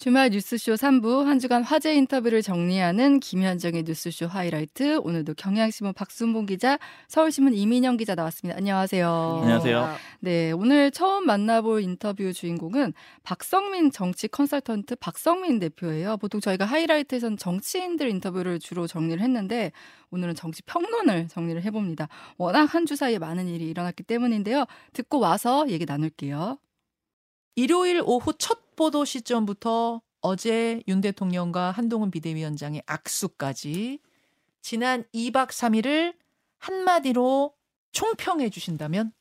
주말 뉴스쇼 3부 한 주간 화제 인터뷰를 정리하는 김현정의 뉴스쇼 하이라이트. 오늘도 경향신문 박순봉 기자, 서울신문 이민영 기자 나왔습니다. 안녕하세요. 안녕하세요. 네, 오늘 처음 만나볼 인터뷰 주인공은 박성민 정치 컨설턴트 박성민 대표예요. 보통 저희가 하이라이트에서는 정치인들 인터뷰를 주로 정리를 했는데 오늘은 정치 평론을 정리를 해봅니다. 워낙 한 주 사이에 많은 일이 일어났기 때문인데요. 듣고 와서 얘기 나눌게요. 일요일 오후 첫 보도 시점부터 어제 윤 대통령과 한동훈 비대위원장의 악수까지 지난 2박 3일을 한마디로 총평해 주신다면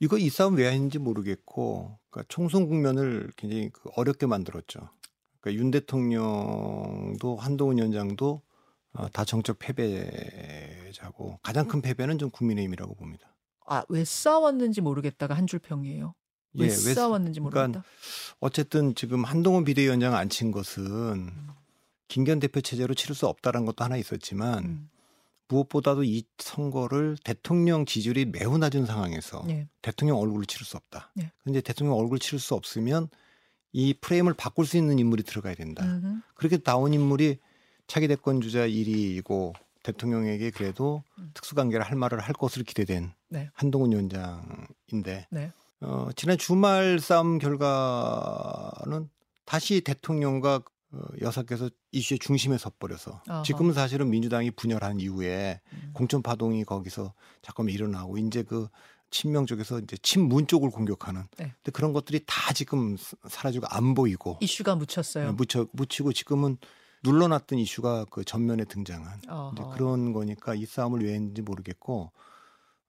이거 이 싸움 왜 하는지 모르겠고 그러니까 총선 국면을 굉장히 그 어렵게 만들었죠. 그러니까 윤 대통령도 한동훈 위원장도 어, 다 정적 패배자고 가장 큰 패배는 좀 국민의힘이라고 봅니다. 아 왜 싸웠는지 모르겠다가 한 줄 평이에요. 왜 예, 싸웠는지 모르겠다. 그러니까 어쨌든 지금 한동훈 비대위원장 안 친 것은 김기현 대표 체제로 치를 수 없다는 것도 하나 있었지만 음. 무엇보다도 이 선거를 대통령 지지율이 매우 낮은 상황에서 예. 대통령 얼굴을 치를 수 없다. 네. 근데 대통령 얼굴 치를 수 없으면 이 프레임을 바꿀 수 있는 인물이 들어가야 된다. 음흠. 그렇게 나온 인물이 차기 대권 주자 1위이고 대통령에게 그래도 음. 특수관계를 할 말을 할 것으로 기대된 네. 한동훈 위원장인데 네. 어, 지난 주말 싸움 결과는 다시 대통령과 어, 여사께서 이슈의 중심에 섰버려서. 지금은 사실은 민주당이 분열한 이후에 음. 공천 파동이 거기서 잠깐만 일어나고 이제 그 친명 쪽에서 이제 친문 쪽을 공격하는 네. 근데 그런 것들이 다 지금 사- 사라지고 안 보이고 이슈가 묻혔어요. 묻혀 묻히고 지금은 눌러놨던 이슈가 그 전면에 등장한. 그런 거니까 이 싸움을 왜 했는지 모르겠고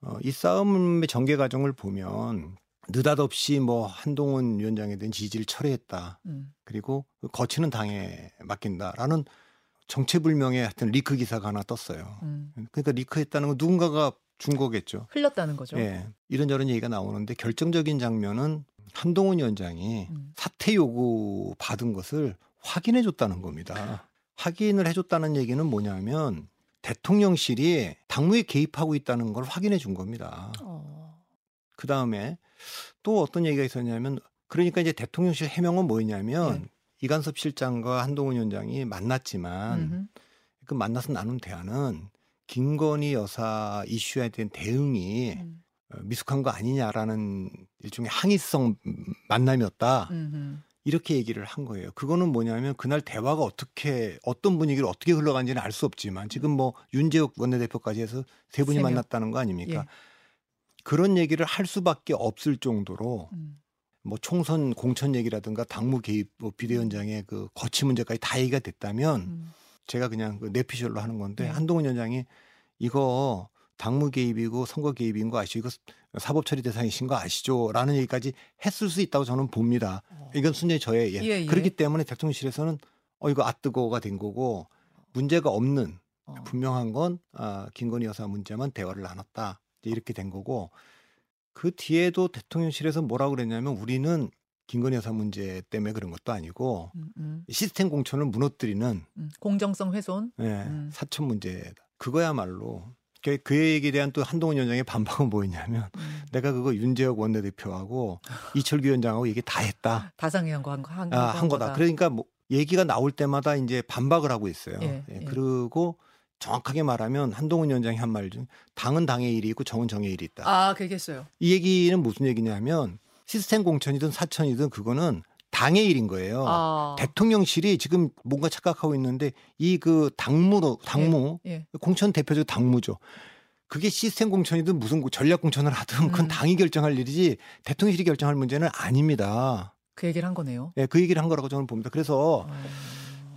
어, 이 싸움의 전개 과정을 보면 느닷없이 뭐 한동훈 위원장에 대한 지지를 철회했다. 음. 그리고 그 거치는 당에 맡긴다라는 정체불명의 하여튼 리크 기사가 하나 떴어요. 음. 그러니까 리크했다는 건 누군가가 준 거겠죠. 흘렸다는 거죠. 예. 이런저런 얘기가 나오는데 결정적인 장면은 한동훈 위원장이 음. 사퇴 요구 받은 것을 확인해 줬다는 겁니다. 확인을 해 줬다는 얘기는 뭐냐면 대통령실이 당무에 개입하고 있다는 걸 확인해 준 겁니다. 어. 그 다음에 또 어떤 얘기가 있었냐면 그러니까 이제 대통령실 해명은 뭐였냐면 네. 이간섭 실장과 한동훈 위원장이 만났지만 음흠. 그 만나서 나눈 대화는 김건희 여사 이슈에 대한 대응이 음. 어, 미숙한 거 아니냐라는 일종의 항의성 만남이었다. 음흠. 이렇게 얘기를 한 거예요. 그거는 뭐냐면 그날 대화가 어떻게 어떤 분위기로 어떻게 흘러간지는 알 수 없지만 지금 뭐 윤재욱 원내대표까지 해서 세 분이 세 명. 만났다는 거 아닙니까? 예. 그런 얘기를 할 수밖에 없을 정도로 음. 뭐 총선 공천 얘기라든가 당무 개입 뭐 비대위원장의 그 거치 문제까지 다 얘기가 됐다면 음. 제가 그냥 그 내피셜로 하는 건데 네. 한동훈 위원장이 이거 당무 개입이고 선거 개입인 거 아시죠? 이거 사법 처리 대상이신 거 아시죠? 라는 얘기까지 했을 수 있다고 저는 봅니다. 어. 이건 순전히 저의 예. 예, 예. 그렇기 때문에 대통령실에서는 어 이거 아뜨거가 된 거고 문제가 없는 어. 분명한 건 아, 김건희 여사 문제만 대화를 나눴다 이제 이렇게 된 거고 그 뒤에도 대통령실에서 뭐라고 그랬냐면 우리는 김건희 여사 문제 때문에 그런 것도 아니고 음, 음, 시스템 공천을 무너뜨리는 음. 공정성 훼손. 예, 음. 사천 문제다. 그거야말로 그, 그 얘기에 대한 또 한동훈 위원장의 반박은 뭐였냐면 음. 내가 그거 윤재혁 원내대표하고 이철규 위원장하고 얘기 다 했다. 다상의한 거 한 거, 한, 아, 한 거다. 그러니까 뭐 얘기가 나올 때마다 이제 반박을 하고 있어요. 예, 예, 예. 그리고 정확하게 말하면 한동훈 위원장이 한 말 중 당은 당의 일이 있고 정은 정의 일이 있다. 아, 그겠어요. 이 얘기는 무슨 얘기냐면 시스템 공천이든 사천이든 그거는 당의 일인 거예요. 아, 대통령실이 지금 뭔가 착각하고 있는데 이 그 당무로 당무 예. 공천 대표적 당무죠. 그게 시스템 공천이든 무슨 전략 공천을 하든 그건 음. 당이 결정할 일이지 대통령실이 결정할 문제는 아닙니다. 그 얘기를 한 거네요. 예, 그 얘기를 한 거라고 저는 봅니다. 그래서 어.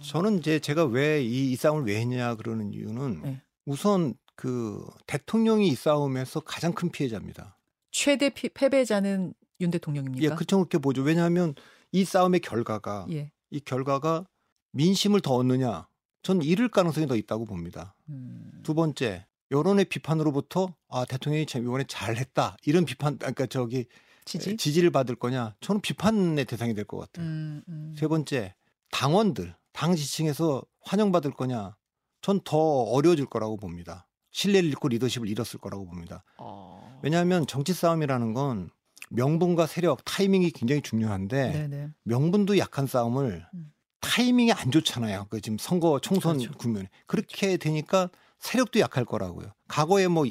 저는 이제 제가 왜이 싸움을 왜 했냐 그러는 이유는 네. 우선 그 대통령이 이 싸움에서 가장 큰 피해자입니다. 최대 피, 패배자는 윤 대통령입니까? 예, 그렇죠 그렇게 보죠. 왜냐하면 이 싸움의 결과가 예. 이 결과가 민심을 더 얻느냐? 전 이를 가능성이 더 있다고 봅니다. 음. 두 번째 여론의 비판으로부터 아 대통령이 참 이번에 잘했다 이런 비판 그러니까 저기 지지? 지지를 받을 거냐? 저는 비판의 대상이 될 것 같아요. 음, 음. 세 번째 당원들 당 지층에서 환영받을 거냐? 전 더 어려워질 거라고 봅니다. 신뢰를 잃고 리더십을 잃었을 거라고 봅니다. 어. 왜냐하면 정치 싸움이라는 건 명분과 세력, 타이밍이 굉장히 중요한데 네네. 명분도 약한 싸움을 음. 타이밍이 안 좋잖아요. 그 지금 선거 총선 그렇죠. 국면에 그렇게 되니까 세력도 약할 거라고요. 과거에 뭐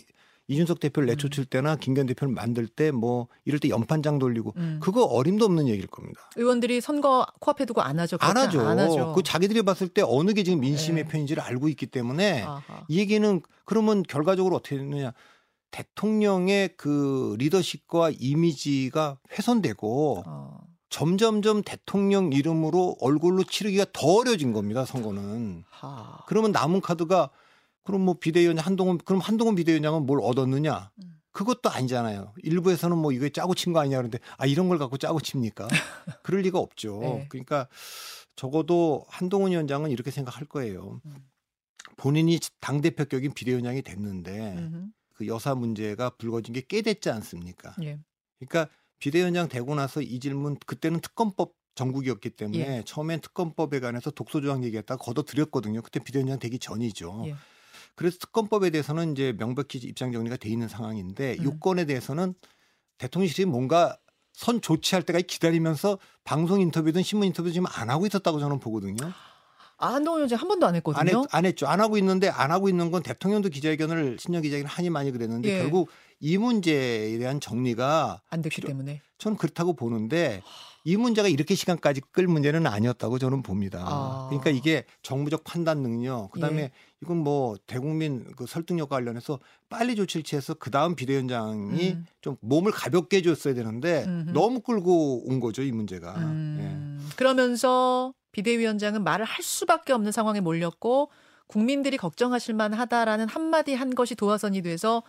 이준석 대표를 음. 내쫓을 때나 김기현 대표를 만들 때 뭐 이럴 때 연판장 돌리고 음. 그거 어림도 없는 얘기일 겁니다. 의원들이 선거 코앞에 두고 안 하죠. 안 하죠. 안 하죠. 그 자기들이 봤을 때 어느 게 지금 민심의 네. 편인지를 알고 있기 때문에 아하. 이 얘기는 그러면 결과적으로 어떻게 되느냐. 대통령의 그 리더십과 이미지가 훼손되고 어. 점점점 대통령 이름으로 얼굴로 치르기가 더 어려진 겁니다, 선거는. 하. 그러면 남은 카드가 그럼 뭐 비대위원장 한동훈 그럼 한동훈 비대위원장은 뭘 얻었느냐? 음. 그것도 아니잖아요. 일부에서는 뭐 이거 짜고 친 거 아니냐 그러는데 아 이런 걸 갖고 짜고 칩니까? 그럴 리가 없죠. 네. 그러니까 적어도 한동훈 위원장은 이렇게 생각할 거예요. 음. 본인이 당 대표격인 비대위원장이 됐는데 음흠. 그 여사 문제가 불거진 게 꽤 됐지 않습니까? 예. 그러니까 비대위원장 되고 나서 이 질문 그때는 특검법 전국이었기 때문에 예. 처음엔 특검법에 관해서 독소조항 얘기했다가 걷어들였거든요. 그때 비대위원장 되기 전이죠. 예. 그래서 특검법에 대해서는 이제 명백히 입장 정리가 돼 있는 상황인데 음. 요건에 대해서는 대통령실이 뭔가 선 조치할 때까지 기다리면서 방송 인터뷰든 신문 인터뷰 지금 안 하고 있었다고 저는 보거든요. 아, 한동훈 위원장 한 번도 안 했거든요. 안, 했, 안 했죠. 안 하고 있는데 안 하고 있는 건 대통령도 기자회견을 신년 기자회견을 하니 많이 그랬는데 예. 결국 이 문제에 대한 정리가 안 됐기 필요- 때문에. 저는 그렇다고 보는데 이 문제가 이렇게 시간까지 끌 문제는 아니었다고 저는 봅니다. 아. 그러니까 이게 정부적 판단 능력, 그다음에 예. 이건 뭐 대국민 그 설득력 관련해서 빨리 조치를 취해서 그 다음 비대위원장이 음. 좀 몸을 가볍게 해줬어야 되는데 음흠. 너무 끌고 온 거죠 이 문제가. 예. 음. 그러면서 비대위원장은 말을 할 수밖에 없는 상황에 몰렸고 국민들이 걱정하실 만하다라는 한마디 한 것이 도화선이 돼서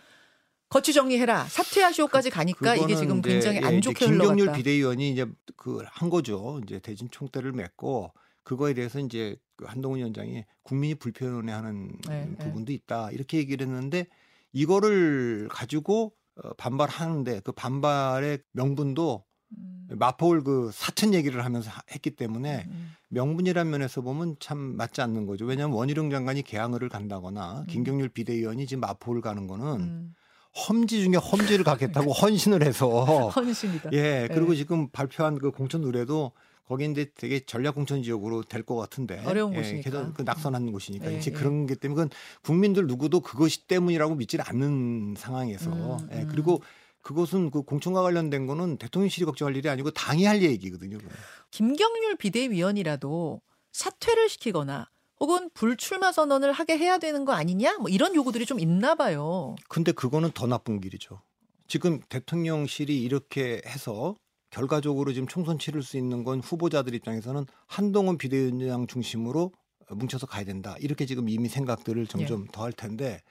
거취 정리해라 사퇴하시오까지 가니까 이게 지금 굉장히 예, 안 좋게 김경률 흘러갔다. 비대위원이 이제 그 한 거죠. 이제 대진 총대를 맺고 그거에 대해서 이제 그 한동훈 위원장이 국민이 불편해하는 네, 네. 부분도 있다 이렇게 얘기를 했는데 이거를 가지고 어, 반발하는데 그 반발의 명분도 음. 마포울 그 사천 얘기를 하면서 하- 했기 때문에 음. 명분이라는 면에서 보면 참 맞지 않는 거죠. 왜냐하면 원희룡 장관이 개항을 간다거나 김경률 비대위원이 지금 마포울 가는 거는 음. 험지 중에 험지를 가겠다고 헌신을 해서 헌신이다. 예, 그리고 네. 지금 발표한 그 공천 의뢰도 거기인데 되게 전략 공천 지역으로 될 것 같은데 어려운 예, 곳이니까. 그래서 그 낙선한 곳이니까 예, 이제 예. 그런 게 때문에 그건 국민들 누구도 그것이 때문이라고 믿지를 않는 상황에서 음, 예, 음. 그리고 그것은 그 공천과 관련된 거는 대통령실이 걱정할 일이 아니고 당이 할 얘기거든요. 그건. 김경률 비대위원이라도 사퇴를 시키거나 혹은 불출마 선언을 하게 해야 되는 거 아니냐? 뭐 이런 요구들이 좀 있나 봐요. 근데 그거는 더 나쁜 길이죠. 지금 대통령실이 이렇게 해서 결과적으로 지금 총선 치를 수 있는 건 후보자들 입장에서는 한동훈 비대위원장 중심으로 뭉쳐서 가야 된다. 이렇게 지금 이미 생각들을 점점 더할 텐데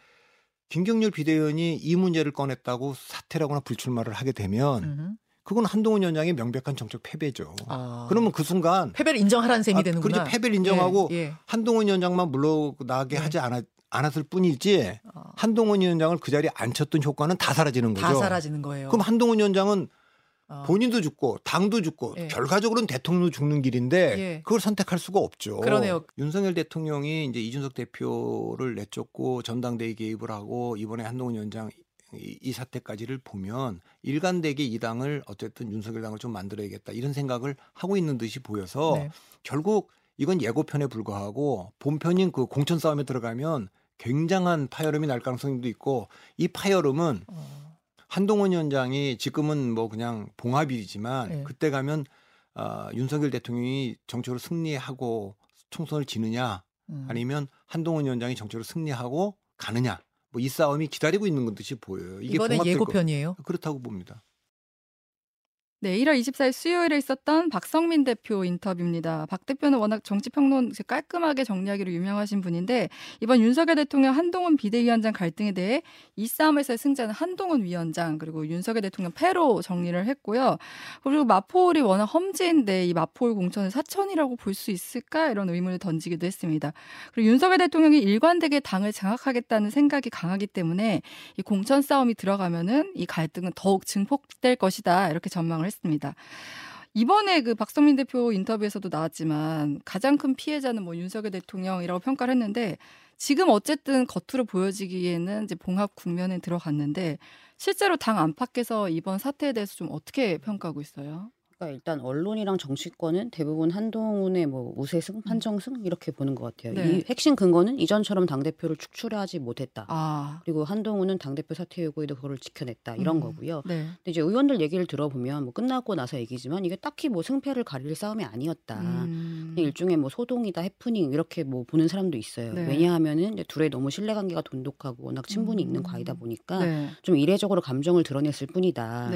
김경률 비대위원이 이 문제를 꺼냈다고 사퇴라거나 불출마를 하게 되면 음흠. 그건 한동훈 위원장의 명백한 정책 패배죠. 아. 그러면 그 순간 패배를 인정하라는 셈이 아, 되는구나. 그렇죠. 패배를 인정하고 예, 예. 한동훈 위원장만 물러나게 네. 하지 않았, 않았을 뿐이지 어, 한동훈 위원장을 그 자리에 앉혔던 효과는 다 사라지는 거죠. 다 사라지는 거예요. 그럼 한동훈 위원장은 어. 본인도 죽고 당도 죽고 예. 결과적으로는 대통령도 죽는 길인데 예. 그걸 선택할 수가 없죠. 그러네요. 윤석열 대통령이 이제 이준석 대표를 내쫓고 전당대회 개입을 하고 이번에 한동훈 위원장 이, 이 사태까지를 보면 일관되게 이 당을 어쨌든 윤석열 당을 좀 만들어야겠다 이런 생각을 하고 있는 듯이 보여서 네. 결국 이건 예고편에 불과하고 본편인 그 공천 싸움에 들어가면 굉장한 파열음이 날 가능성도 있고 이 파열음은 어. 한동훈 위원장이 지금은 뭐 그냥 봉합이지만 네. 그때 가면 아, 윤석열 대통령이 정치로 승리하고 총선을 지느냐 음. 아니면 한동훈 위원장이 정치로 승리하고 가느냐 뭐 이 싸움이 기다리고 있는 듯이 보여요. 이게 이번에 예고편이에요. 그렇다고 봅니다. 네, 1월 24일 수요일에 있었던 박성민 대표 인터뷰입니다. 박 대표는 워낙 정치평론 깔끔하게 정리하기로 유명하신 분인데 이번 윤석열 대통령 한동훈 비대위원장 갈등에 대해 이 싸움에서의 승자는 한동훈 위원장 그리고 윤석열 대통령 패로 정리를 했고요. 그리고 마포울이 워낙 험지인데 이 마포울 공천을 사천이라고 볼 수 있을까 이런 의문을 던지기도 했습니다. 그리고 윤석열 대통령이 일관되게 당을 장악하겠다는 생각이 강하기 때문에 이 공천 싸움이 들어가면은 이 갈등은 더욱 증폭될 것이다 이렇게 전망을 했습니다. 이번에 그 박성민 대표 인터뷰에서도 나왔지만 가장 큰 피해자는 뭐 윤석열 대통령이라고 평가를 했는데 지금 어쨌든 겉으로 보여지기에는 이제 봉합 국면에 들어갔는데 실제로 당 안팎에서 이번 사태에 대해서 좀 어떻게 평가하고 있어요? 그러니까 일단 언론이랑 정치권은 대부분 한동훈의 뭐 우세승, 판정승 이렇게 보는 것 같아요. 네. 이 핵심 근거는 이전처럼 당 대표를 축출하지 못했다. 아. 그리고 한동훈은 당 대표 사퇴 요구에도 그거를 지켜냈다 이런 음. 거고요. 네. 근데 이제 의원들 얘기를 들어보면 뭐 끝나고 나서 얘기지만 이게 딱히 뭐 승패를 가릴 싸움이 아니었다. 음. 그냥 일종의 뭐 소동이다 해프닝 이렇게 뭐 보는 사람도 있어요. 네. 왜냐하면은 이제 둘의 너무 신뢰관계가 돈독하고 워낙 친분이 음. 있는 과이다 보니까 네. 좀 이례적으로 감정을 드러냈을 뿐이다.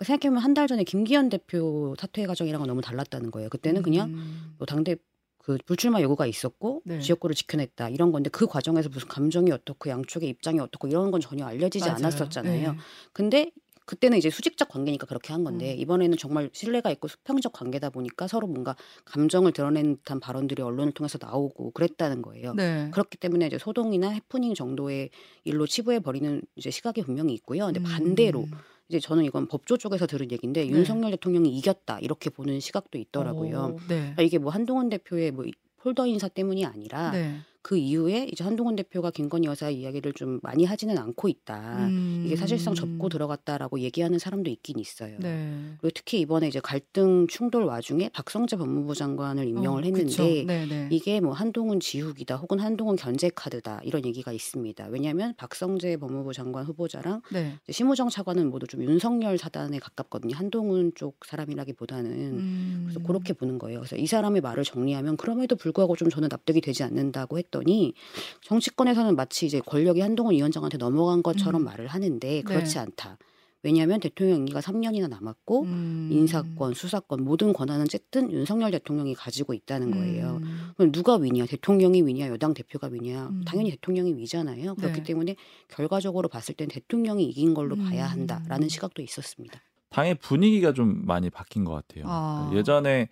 네. 생각해보면 한 달 전에 김기현 대표 사퇴 과정이랑은 너무 달랐다는 거예요. 그때는 그냥 음. 뭐 당대 그 불출마 요구가 있었고 네. 지역구를 지켜냈다 이런 건데 그 과정에서 무슨 감정이 어떻고 양쪽의 입장이 어떻고 이런 건 전혀 알려지지 맞아요. 않았었잖아요. 네. 근데 그때는 이제 수직적 관계니까 그렇게 한 건데 음. 이번에는 정말 신뢰가 있고 수평적 관계다 보니까 서로 뭔가 감정을 드러낸 듯한 발언들이 언론을 통해서 나오고 그랬다는 거예요. 네. 그렇기 때문에 이제 소동이나 해프닝 정도의 일로 치부해 버리는 이제 시각이 분명히 있고요. 근데 음. 반대로 이제 저는 이건 법조 쪽에서 들은 얘기인데 네. 윤석열 대통령이 이겼다 이렇게 보는 시각도 있더라고요. 오, 네. 그러니까 이게 뭐 한동훈 대표의 뭐 폴더 인사 때문이 아니라 네. 그 이후에 이제 한동훈 대표가 김건희 여사의 이야기를 좀 많이 하지는 않고 있다. 음. 이게 사실상 접고 들어갔다라고 얘기하는 사람도 있긴 있어요. 네. 그리고 특히 이번에 이제 갈등 충돌 와중에 박성재 법무부 장관을 임명을 어, 했는데. 네, 네. 이게 뭐 한동훈 지우기다 혹은 한동훈 견제 카드다 이런 얘기가 있습니다. 왜냐하면 박성재 법무부 장관 후보자랑 네. 심우정 차관은 모두 좀 윤석열 사단에 가깝거든요. 한동훈 쪽 사람이라기보다는 음. 그래서 그렇게 보는 거예요. 그래서 이 사람의 말을 정리하면 그럼에도 불구하고 좀 저는 납득이 되지 않는다고 했 더니 정치권에서는 마치 이제 권력이 한동훈 위원장한테 넘어간 것처럼 음. 말을 하는데 그렇지 네. 않다. 왜냐하면 대통령 임기가 3년이나 남았고 음. 인사권, 수사권 모든 권한은 어쨌든 윤석열 대통령이 가지고 있다는 거예요. 음. 그럼 누가 위냐? 대통령이 위냐? 여당 대표가 위냐? 음. 당연히 대통령이 위잖아요. 그렇기 네. 때문에 결과적으로 봤을 땐 대통령이 이긴 걸로 봐야 음. 한다라는 시각도 있었습니다. 당의 분위기가 좀 많이 바뀐 것 같아요. 아. 그러니까 예전에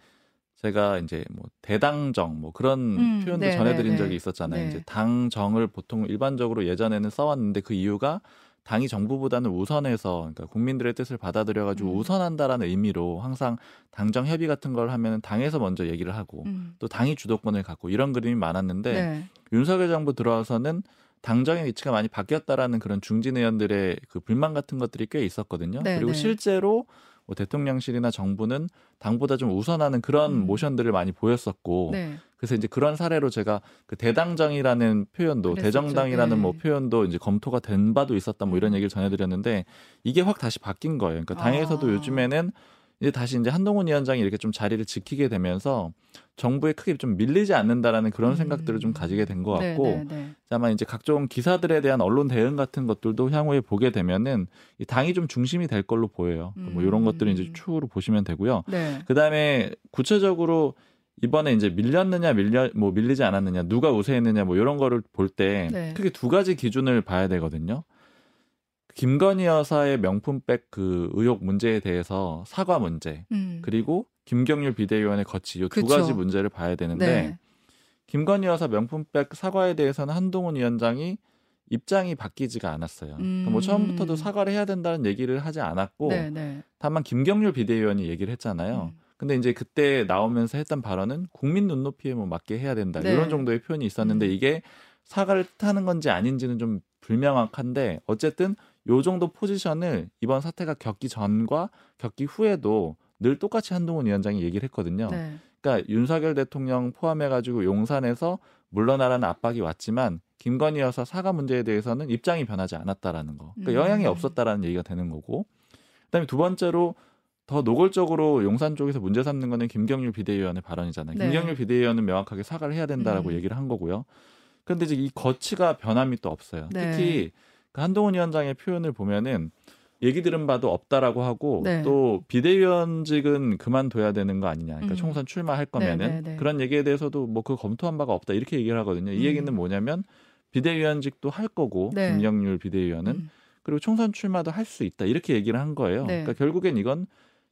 제가 이제 뭐 대당정 뭐 그런 음, 표현도 네, 전해드린 네, 적이 네. 있었잖아요. 네. 이제 당정을 보통 일반적으로 예전에는 써왔는데 그 이유가 당이 정부보다는 우선해서 그러니까 국민들의 뜻을 받아들여가지고 음. 우선한다라는 의미로 항상 당정 협의 같은 걸 하면 당에서 먼저 얘기를 하고 음. 또 당이 주도권을 갖고 이런 그림이 많았는데 네. 윤석열 정부 들어와서는 당정의 위치가 많이 바뀌었다라는 그런 중진 의원들의 그 불만 같은 것들이 꽤 있었거든요. 네, 그리고 네. 실제로 뭐 대통령실이나 정부는 당보다 좀 우선하는 그런 음. 모션들을 많이 보였었고 네. 그래서 이제 그런 사례로 제가 그 대당정이라는 표현도 그랬었죠. 대정당이라는 네. 뭐 표현도 이제 검토가 된 바도 있었다 뭐 이런 음. 얘기를 전해드렸는데 이게 확 다시 바뀐 거예요. 그러니까 당에서도 아. 요즘에는 이제 다시 이제 한동훈 위원장이 이렇게 좀 자리를 지키게 되면서 정부에 크게 좀 밀리지 않는다라는 그런 음. 생각들을 좀 가지게 된 것 같고 네, 네, 네. 아마 이제 각종 기사들에 대한 언론 대응 같은 것들도 향후에 보게 되면은 이 당이 좀 중심이 될 걸로 보여요. 뭐 이런 음. 것들을 이제 추후로 보시면 되고요. 네. 그다음에 구체적으로 이번에 이제 밀렸느냐 밀려 뭐 밀리지 않았느냐 누가 우세했느냐 뭐 이런 거를 볼때 네. 크게 두 가지 기준을 봐야 되거든요. 김건희 여사의 명품백 그 의혹 문제에 대해서 사과 문제 음. 그리고 김경률 비대위원의 거치 이두 그쵸. 가지 문제를 봐야 되는데 네. 김건희 여사 명품백 사과에 대해서는 한동훈 위원장이 입장이 바뀌지가 않았어요. 그러니까 뭐 음. 처음부터도 사과를 해야 된다는 얘기를 하지 않았고 네, 네. 다만 김경률 비대위원이 얘기를 했잖아요. 음. 근데 이제 그때 나오면서 했던 발언은 국민 눈높이에 뭐 맞게 해야 된다 네. 이런 정도의 표현이 있었는데 음. 이게 사과를 뜻하는 건지 아닌지는 좀 불명확한데 어쨌든 요 정도 포지션을 이번 사태가 겪기 전과 겪기 후에도 늘 똑같이 한동훈 위원장이 얘기를 했거든요. 네. 그러니까 윤석열 대통령 포함해 가지고 용산에서 물러나라는 압박이 왔지만 김건희 여사 사과 문제에 대해서는 입장이 변하지 않았다라는 거. 그러니까 음. 영향이 없었다라는 얘기가 되는 거고. 그다음에 두 번째로 더 노골적으로 용산 쪽에서 문제 삼는 거는 김경률 비대위원의 발언이잖아요. 네. 김경률 비대위원은 명확하게 사과를 해야 된다라고 음. 얘기를 한 거고요. 그런데 이제 이 거치가 변함이 또 없어요. 네. 특히 그 한동훈 위원장의 표현을 보면은 얘기 들은 바도 없다라고 하고 네. 또 비대위원직은 그만둬야 되는 거 아니냐. 그러니까 음. 총선 출마할 거면은 네, 네, 네. 그런 얘기에 대해서도 뭐 그 검토한 바가 없다 이렇게 얘기를 하거든요. 이 음. 얘기는 뭐냐면 비대위원직도 할 거고 네. 김경률 비대위원은 음. 그리고 총선 출마도 할 수 있다 이렇게 얘기를 한 거예요. 네. 그러니까 결국엔 이건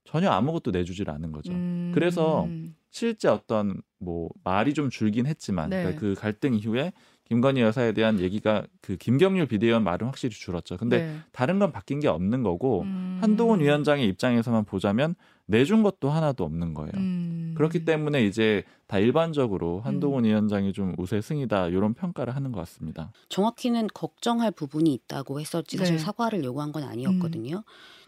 전혀 아무것도 내주질 않은 거죠. 음. 그래서 실제 어떤 뭐 말이 좀 줄긴 했지만 네. 그러니까 그 갈등 이후에 김건희 여사에 대한 얘기가 그 김경률 비대위원 말은 확실히 줄었죠. 근데 네. 다른 건 바뀐 게 없는 거고 음. 한동훈 위원장의 입장에서만 보자면 내준 것도 하나도 없는 거예요. 음. 그렇기 때문에 이제 다 일반적으로 한동훈 음. 위원장이 좀 우세승이다 이런 평가를 하는 것 같습니다. 정확히는 걱정할 부분이 있다고 했었지 사실 네. 사과를 요구한 건 아니었거든요.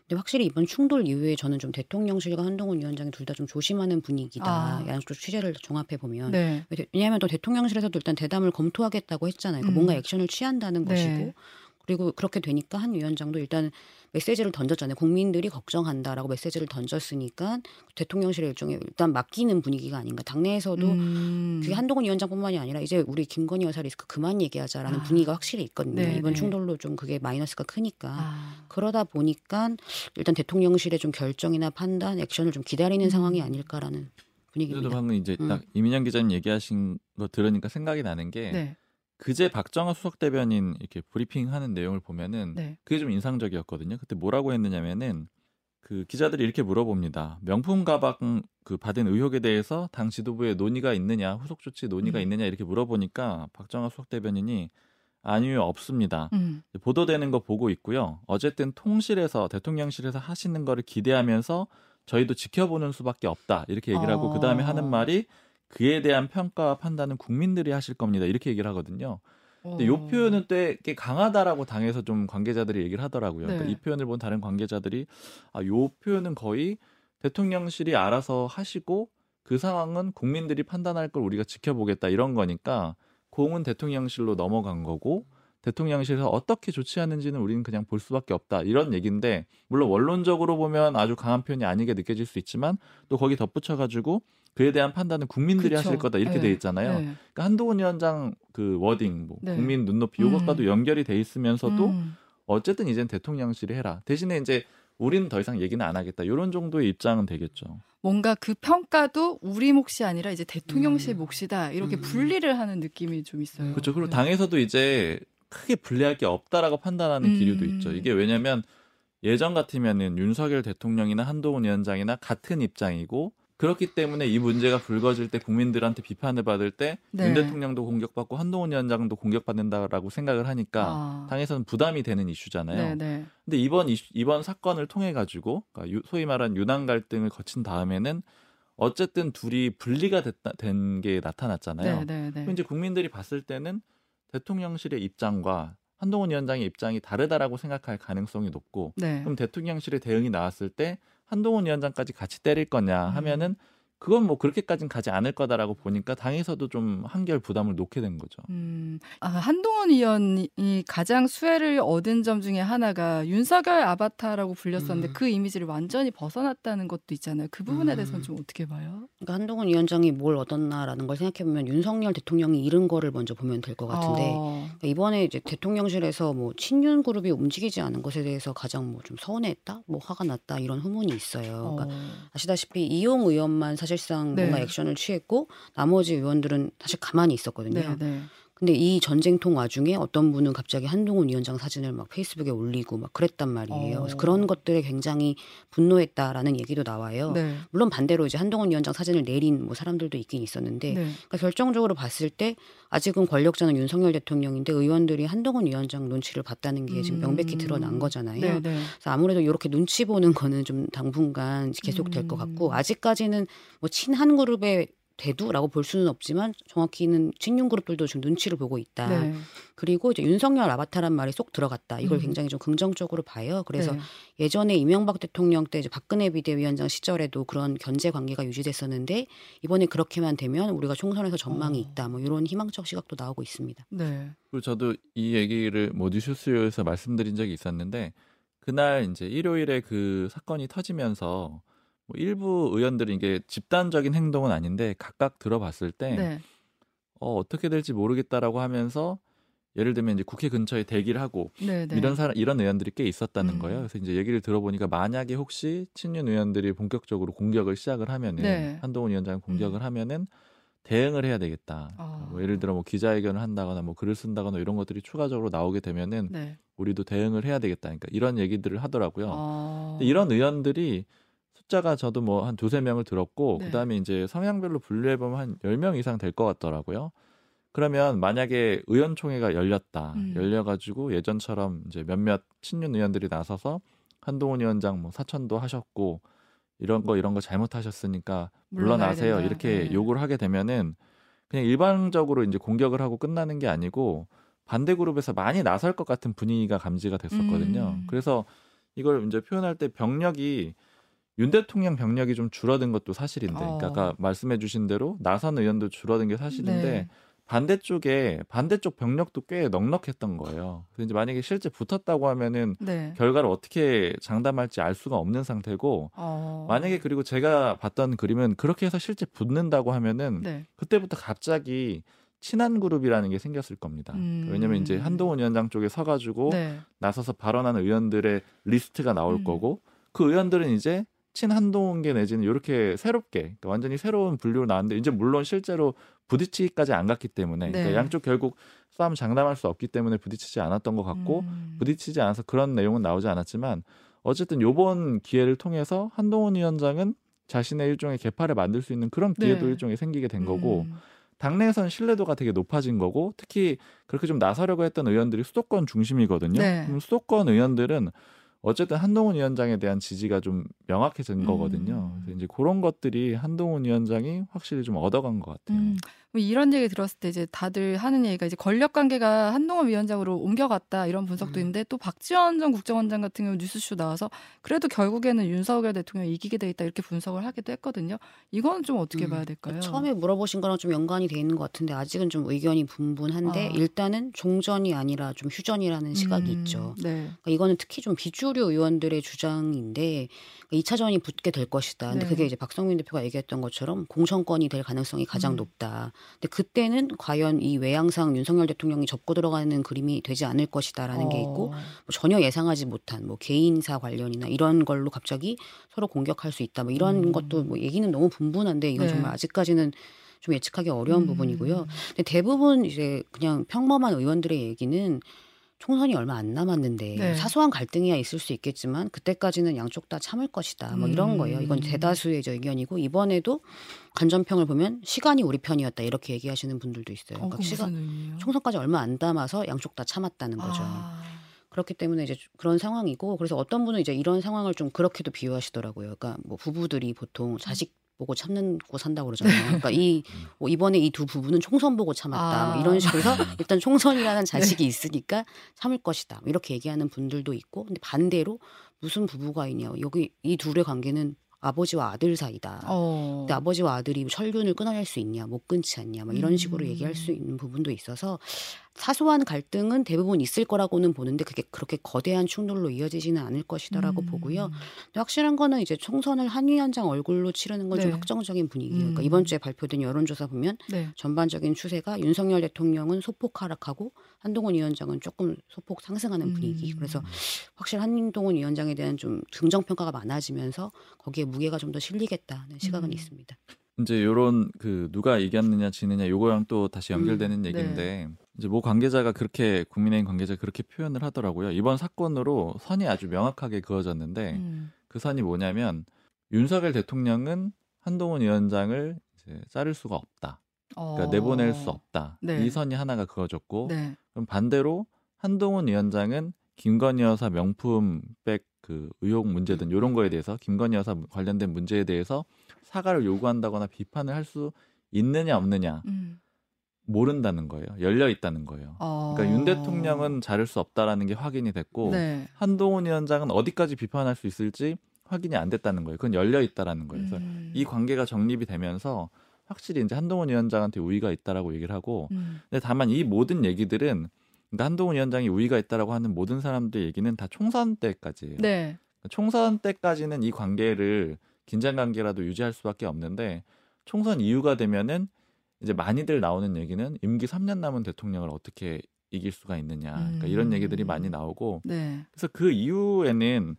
근데 확실히 이번 충돌 이후에 저는 좀 대통령실과 한동훈 위원장이 둘 다 좀 조심하는 분위기다. 아. 양쪽 취재를 종합해 보면 네. 왜냐하면 또 대통령실에서도 일단 대담을 검토하겠다고 했잖아요. 그러니까 음. 뭔가 액션을 취한다는 네. 것이고 그리고 그렇게 되니까 한 위원장도 일단 메시지를 던졌잖아요. 국민들이 걱정한다라고 메시지를 던졌으니까 대통령실에 일종의 일단 맡기는 분위기가 아닌가. 당내에서도 음. 그게 한동훈 위원장뿐만이 아니라 이제 우리 김건희 여사 리스크 그만 얘기하자라는 아. 분위기가 확실히 있거든요. 네, 이번 네. 충돌로 좀 그게 마이너스가 크니까. 아. 그러다 보니까 일단 대통령실의 좀 결정이나 판단, 액션을 좀 기다리는 음. 상황이 아닐까라는 분위기입니다. 방금 이제 음. 딱 이민영 기자님 얘기하신 거 들으니까 생각이 나는 게 네. 그제 박정화 수석 대변인 이렇게 브리핑하는 내용을 보면은 네. 그게 좀 인상적이었거든요. 그때 뭐라고 했느냐면은 그 기자들이 이렇게 물어봅니다. 명품 가방 그 받은 의혹에 대해서 당 지도부에 논의가 있느냐, 후속 조치 논의가 음. 있느냐 이렇게 물어보니까 박정화 수석 대변인이 아니요 없습니다. 음. 보도되는 거 보고 있고요. 어쨌든 통실에서 대통령실에서 하시는 거를 기대하면서 저희도 지켜보는 수밖에 없다 이렇게 얘기를 하고 어. 그 다음에 하는 말이 그에 대한 평가와 판단은 국민들이 하실 겁니다 이렇게 얘기를 하거든요. 근데 이 어. 표현은 되게 강하다라고 당에서 좀 관계자들이 얘기를 하더라고요. 그러니까 네. 이 표현을 본 다른 관계자들이 아, 요 표현은 거의 대통령실이 알아서 하시고 그 상황은 국민들이 판단할 걸 우리가 지켜보겠다 이런 거니까 공은 대통령실로 넘어간 거고 대통령실에서 어떻게 조치하는지는 우리는 그냥 볼 수밖에 없다 이런 얘기인데 물론 원론적으로 보면 아주 강한 표현이 아니게 느껴질 수 있지만 또 거기 덧붙여 가지고 그에 대한 판단은 국민들이 그쵸. 하실 거다 이렇게 네. 돼 있잖아요. 네. 그러니까 한동훈 위원장 그 워딩, 뭐 네. 국민 눈높이 이것과도 음. 연결이 돼 있으면서도 음. 어쨌든 이젠 대통령실이 해라. 대신에 이제 우리는 더 이상 얘기는 안 하겠다. 이런 정도의 입장은 되겠죠. 뭔가 그 평가도 우리 몫이 아니라 이제 대통령실 음. 몫이다 이렇게 음. 분리를 하는 느낌이 좀 있어요. 그렇죠. 그리고 네. 당에서도 이제 크게 분리할 게 없다라고 판단하는 음. 기류도 있죠. 이게 왜냐하면 예전 같으면은 윤석열 대통령이나 한동훈 위원장이나 같은 입장이고 그렇기 때문에 이 문제가 불거질 때 국민들한테 비판을 받을 때윤 네. 대통령도 공격받고 한동훈 위원장도 공격받는다라고 생각을 하니까 아. 당에서는 부담이 되는 이슈잖아요. 네, 네. 근데 이번 이슈- 이번 사건을 통해 가지고 그러니까 유- 소위 말한 유난 갈등을 거친 다음에는 어쨌든 둘이 분리가 된 게 나타났잖아요. 네, 네, 네. 이제 국민들이 봤을 때는 대통령실의 입장과 한동훈 위원장의 입장이 다르다라고 생각할 가능성이 높고 네. 그럼 대통령실의 대응이 나왔을 때 한동훈 위원장까지 같이 때릴 거냐 음. 하면은 그건 뭐 그렇게까지는 가지 않을 거다라고 보니까 당에서도 좀 한결 부담을 놓게 된 거죠. 음, 아, 한동훈 의원이 가장 수혜를 얻은 점 중에 하나가 윤석열 아바타라고 불렸었는데 음. 그 이미지를 완전히 벗어났다는 것도 있잖아요. 그 부분에 음. 대해서는 좀 어떻게 봐요? 그러니까 한동훈 위원장이 뭘 얻었나라는 걸 생각해 보면 윤석열 대통령이 잃은 거를 먼저 보면 될 것 같은데 어, 그러니까 이번에 이제 대통령실에서 뭐 친윤 그룹이 움직이지 않은 것에 대해서 가장 뭐 좀 서운했다, 뭐 화가 났다 이런 후문이 있어요. 그러니까 어, 아시다시피 이용 의원만 사실 상 네. 뭔가 액션을 취했고 나머지 의원들은 사실 가만히 있었거든요. 네, 네. 근데 이 전쟁통 와중에 어떤 분은 갑자기 한동훈 위원장 사진을 막 페이스북에 올리고 막 그랬단 말이에요. 어. 그래서 그런 것들에 굉장히 분노했다라는 얘기도 나와요. 네. 물론 반대로 이제 한동훈 위원장 사진을 내린 뭐 사람들도 있긴 있었는데 네. 그러니까 결정적으로 봤을 때 아직은 권력자는 윤석열 대통령인데 의원들이 한동훈 위원장 눈치를 봤다는 게 지금 명백히 음. 드러난 거잖아요. 네, 네. 그래서 아무래도 이렇게 눈치 보는 거는 좀 당분간 계속 될 것 같고 음. 아직까지는 뭐 친한 그룹의 대두라고 볼 수는 없지만 정확히는 친윤 그룹들도 지금 눈치를 보고 있다. 네. 그리고 이제 윤석열 아바타란 말이 쏙 들어갔다. 이걸 음. 굉장히 좀 긍정적으로 봐요. 그래서 네. 예전에 이명박 대통령 때 이제 박근혜 비대위원장 시절에도 그런 견제 관계가 유지됐었는데 이번에 그렇게만 되면 우리가 총선에서 전망이 어. 있다. 뭐 이런 희망적 시각도 나오고 있습니다. 네. 그리고 저도 이 얘기를 뭐 뉴스쇼에서 말씀드린 적이 있었는데 그날 이제 일요일에 그 사건이 터지면서 뭐 일부 의원들이 이게 집단적인 행동은 아닌데 각각 들어봤을 때 네. 어, 어떻게 될지 모르겠다라고 하면서 예를 들면 이제 국회 근처에 대기를 하고 네, 네. 이런 사람 이런 의원들이 꽤 있었다는 음. 거예요. 그래서 이제 얘기를 들어보니까 만약에 혹시 친윤 의원들이 본격적으로 공격을 시작을 하면은 네. 한동훈 위원장 공격을 음. 하면은 대응을 해야 되겠다. 아. 뭐 예를 들어 뭐 기자회견을 한다거나 뭐 글을 쓴다거나 이런 것들이 추가적으로 나오게 되면은 네. 우리도 대응을 해야 되겠다. 그러니까 이런 얘기들을 하더라고요. 어. 근데 이런 의원들이 숫자가 저도 뭐 한 두세 명을 들었고 네. 그다음에 이제 성향별로 분류해 보면 한 10명 이상 될 것 같더라고요. 그러면 만약에 의원총회가 열렸다. 음. 열려 가지고 예전처럼 이제 몇몇 친윤 의원들이 나서서 한동훈 위원장 뭐 사천도 하셨고 이런 거 이런 거 잘못하셨으니까 물러나세요. 이렇게 네. 요구를 하게 되면은 그냥 일반적으로 이제 공격을 하고 끝나는 게 아니고 반대 그룹에서 많이 나설 것 같은 분위기가 감지가 됐었거든요. 음. 그래서 이걸 이제 표현할 때 병력이 윤 대통령 병력이 좀 줄어든 것도 사실인데, 어. 그러니까 아까 말씀해주신 대로 나선 의원도 줄어든 게 사실인데 네. 반대쪽에 반대쪽 병력도 꽤 넉넉했던 거예요. 그래서 이제 만약에 실제 붙었다고 하면은 네. 결과를 어떻게 장담할지 알 수가 없는 상태고 어. 만약에 그리고 제가 봤던 그림은 그렇게 해서 실제 붙는다고 하면은 네. 그때부터 갑자기 친한 그룹이라는 게 생겼을 겁니다. 음. 왜냐면 이제 한동훈 위원장 쪽에 서가지고 네. 나서서 발언하는 의원들의 리스트가 나올 음. 거고 그 의원들은 이제 친한동훈계 내지는 이렇게 새롭게 그러니까 완전히 새로운 분류로 나왔는데 이제 물론 실제로 부딪히기까지 안 갔기 때문에 네. 그러니까 양쪽 결국 싸움 장담할 수 없기 때문에 부딪히지 않았던 것 같고 음. 부딪히지 않아서 그런 내용은 나오지 않았지만 어쨌든 요번 기회를 통해서 한동훈 위원장은 자신의 일종의 개파를 만들 수 있는 그런 기회도 네. 일종의 생기게 된 거고 음. 당내에선 신뢰도가 되게 높아진 거고 특히 그렇게 좀 나서려고 했던 의원들이 수도권 중심이거든요. 네. 그럼 수도권 의원들은 어쨌든 한동훈 위원장에 대한 지지가 좀 명확해진 음. 거거든요. 그래서 이제 그런 것들이 한동훈 위원장이 확실히 좀 얻어간 것 같아요. 음, 뭐 이런 얘기 들었을 때 이제 다들 하는 얘기가 이제 권력 관계가 한동훈 위원장으로 옮겨갔다 이런 분석도 음. 있는데 또 박지원 전 국정원장 같은 경우 뉴스쇼 나와서 그래도 결국에는 윤석열 대통령이 이기게 돼 있다 이렇게 분석을 하기도 했거든요. 이건 좀 어떻게 음, 봐야 될까요? 처음에 물어보신 거랑 좀 연관이 돼 있는 것 같은데 아직은 좀 의견이 분분한데 아. 일단은 종전이 아니라 좀 휴전이라는 시각이 음, 있죠. 네. 그러니까 이거는 특히 좀 비주류 의원들의 주장인데 2차전이 붙게 될 것이다. 근데 네. 그게 이제 박성민 대표가 얘기했던 것처럼 공천권이 될 가능성이 가장 음. 높다. 근데 그때는 과연 이 외양상 윤석열 대통령이 접고 들어가는 그림이 되지 않을 것이다라는 게 있고 어, 뭐 전혀 예상하지 못한 뭐 개인사 관련이나 이런 걸로 갑자기 서로 공격할 수 있다. 뭐 이런 음. 것도 뭐 얘기는 너무 분분한데 이건 네. 정말 아직까지는 좀 예측하기 어려운 음. 부분이고요. 근데 대부분 이제 그냥 평범한 의원들의 얘기는 총선이 얼마 안 남았는데 네. 사소한 갈등이야 있을 수 있겠지만 그때까지는 양쪽 다 참을 것이다. 뭐 이런 음. 거예요. 이건 대다수의 의견이고 이번에도 간전평을 보면 시간이 우리 편이었다 이렇게 얘기하시는 분들도 있어요. 어, 그러니까 그 시간? 총선까지 얼마 안 남아서 양쪽 다 참았다는 거죠. 아, 그렇기 때문에 이제 그런 상황이고 그래서 어떤 분은 이제 이런 상황을 좀 그렇게도 비유하시더라고요. 그러니까 뭐 부부들이 보통 자식 보고 참는 고 산다고 그러잖아요. 그러니까 이 뭐 이번에 이 두 부부는 총선 보고 참았다. 아. 뭐 이런 식으로 해서 일단 총선이라는 자식이 있으니까 참을 것이다. 뭐 이렇게 얘기하는 분들도 있고 근데 반대로 무슨 부부가 있냐. 여기 이 둘의 관계는 아버지와 아들 사이다. 어. 근데 아버지와 아들이 철륜을 끊어낼 수 있냐, 못 끊지 않냐, 뭐 이런 식으로 음. 얘기할 수 있는 부분도 있어서 사소한 갈등은 대부분 있을 거라고는 보는데 그게 그렇게 거대한 충돌로 이어지지는 않을 것이다라고 음. 보고요. 근데 확실한 거는 이제 총선을 한 위원장 얼굴로 치르는 건좀 네. 확정적인 분위기예요. 그러니까 음. 이번 주에 발표된 여론조사 보면 네. 전반적인 추세가 윤석열 대통령은 소폭 하락하고 한동훈 위원장은 조금 소폭 상승하는 분위기. 음. 그래서 확실히 한동훈 위원장에 대한 좀 긍정 평가가 많아지면서 거기에 무게가 좀 더 실리겠다는 시각은 음. 있습니다. 이제 요런 그 누가 이겼느냐 지느냐 요거랑 또 다시 연결되는 음, 얘기인데 이제 모 관계자가 그렇게 국민의힘 관계자 가 그렇게 표현을 하더라고요. 이번 사건으로 선이 아주 명확하게 그어졌는데 음. 그 선이 뭐냐면 윤석열 대통령은 한동훈 위원장을 이제 자를 수가 없다. 그러니까 어. 내보낼 수 없다. 네. 이 선이 하나가 그어졌고 네. 그럼 반대로 한동훈 위원장은 김건희 여사 명품 백 그 의혹 문제든 이런 거에 대해서 김건희 여사 관련된 문제에 대해서 사과를 요구한다거나 비판을 할 수 있느냐 없느냐 음. 모른다는 거예요. 열려 있다는 거예요. 어. 그러니까 윤 대통령은 자를 수 없다라는 게 확인이 됐고 네. 한동훈 위원장은 어디까지 비판할 수 있을지 확인이 안 됐다는 거예요. 그건 열려 있다라는 거예요. 그래서 음. 이 관계가 정립이 되면서 확실히 이제 한동훈 위원장한테 우위가 있다라고 얘기를 하고 음. 근데 다만 이 모든 얘기들은 그러니까 한동훈 위원장이 우위가 있다라고 하는 모든 사람들 얘기는 다 총선 때까지예요. 네. 총선 때까지는 이 관계를 긴장 관계라도 유지할 수밖에 없는데 총선 이후가 되면은 이제 많이들 나오는 얘기는 임기 3년 남은 대통령을 어떻게 이길 수가 있느냐. 그러니까 이런 음. 얘기들이 많이 나오고 네. 그래서 그 이후에는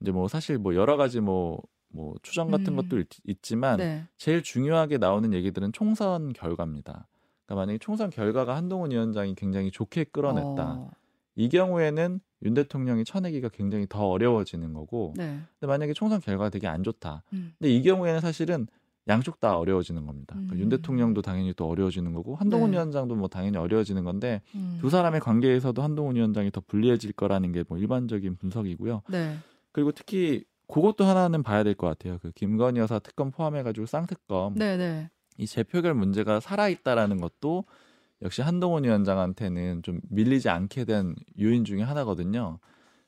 이제 뭐 사실 뭐 여러 가지 뭐뭐 추정 같은 음. 것도 있, 있지만 네. 제일 중요하게 나오는 얘기들은 총선 결과입니다. 그러니까 만약에 총선 결과가 한동훈 위원장이 굉장히 좋게 끌어냈다. 어. 이 경우에는 윤 대통령이 쳐내기가 굉장히 더 어려워지는 거고 네. 근데 만약에 총선 결과가 되게 안 좋다. 음. 근데 이 경우에는 사실은 양쪽 다 어려워지는 겁니다. 그러니까 음. 윤 대통령도 당연히 또 어려워지는 거고 한동훈 네. 위원장도 뭐 당연히 어려워지는 건데 음. 두 사람의 관계에서도 한동훈 위원장이 더 불리해질 거라는 게 뭐 일반적인 분석이고요. 네. 그리고 특히 그것도 하나는 봐야 될 것 같아요. 그 김건희 여사 특검 포함해가지고 쌍특검 네, 네. 이 재표결 문제가 살아 있다라는 것도 역시 한동훈 위원장한테는 좀 밀리지 않게 된 요인 중에 하나거든요.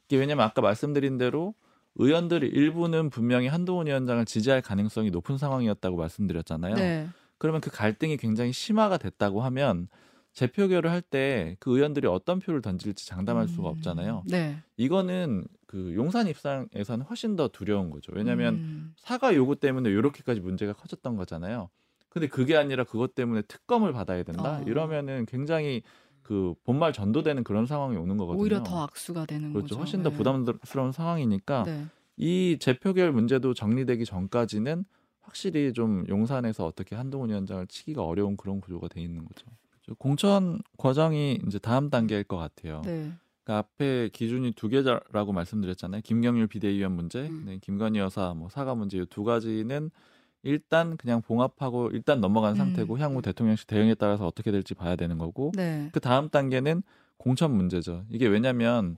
이게 왜냐면 아까 말씀드린 대로 의원들 일부는 분명히 한동훈 위원장을 지지할 가능성이 높은 상황이었다고 말씀드렸잖아요. 네. 그러면 그 갈등이 굉장히 심화가 됐다고 하면 재표결을 할 때 그 의원들이 어떤 표를 던질지 장담할 수가 음, 없잖아요. 네. 이거는 그 용산 입장에서는 훨씬 더 두려운 거죠. 왜냐하면 음. 사과 요구 때문에 이렇게까지 문제가 커졌던 거잖아요. 근데 그게 아니라 그것 때문에 특검을 받아야 된다. 어. 이러면은 굉장히 그 본말 전도되는 그런 상황이 오는 거거든요. 오히려 더 악수가 되는 그렇죠. 거죠. 훨씬 더 네. 부담스러운 상황이니까 네. 이 재표결 문제도 정리되기 전까지는 확실히 좀 용산에서 어떻게 한동훈 위원장을 치기가 어려운 그런 구조가 돼 있는 거죠. 그렇죠. 공천 과정이 이제 다음 단계일 것 같아요. 네. 그러니까 앞에 기준이 두 개라고 말씀드렸잖아요. 김경률 비대위원 문제, 음. 네, 김건희 여사 뭐 사과 문제 이 두 가지는 일단 그냥 봉합하고 일단 넘어간 음. 상태고 향후 대통령실 대응에 따라서 어떻게 될지 봐야 되는 거고 네. 그 다음 단계는 공천 문제죠. 이게 왜냐면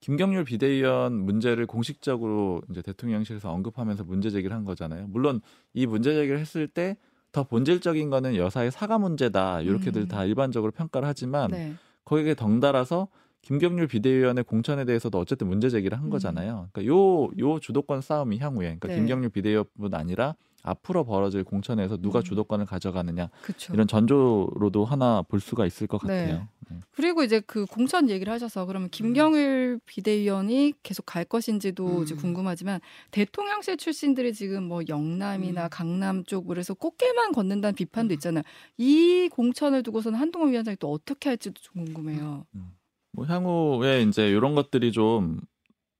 김경률 비대위원 문제를 공식적으로 이제 대통령실에서 언급하면서 문제 제기를 한 거잖아요. 물론 이 문제 제기를 했을 때 더 본질적인 거는 여사의 사과 문제다. 이렇게들 음. 다 일반적으로 평가를 하지만 네. 거기에 덩달아서 김경률 비대위원의 공천에 대해서도 어쨌든 문제 제기를 한 음. 거잖아요. 그러니까 요, 요 주도권 싸움이 향후에, 그러니까 네. 김경률 비대위원뿐 아니라 앞으로 벌어질 공천에서 누가 음. 주도권을 가져가느냐 그렇죠. 이런 전조로도 하나 볼 수가 있을 것 네. 같아요. 네. 그리고 이제 그 공천 얘기를 하셔서 그러면 김경일 비대위원이 계속 갈 것인지도 음. 이제 궁금하지만 대통령실 출신들이 지금 뭐 영남이나 음. 강남 쪽으로 해서 꽃게만 걷는다는 비판도 음. 있잖아요. 이 공천을 두고서는 한동훈 위원장이 또 어떻게 할지도 좀 궁금해요. 뭐 향후에 이제 이런 것들이 좀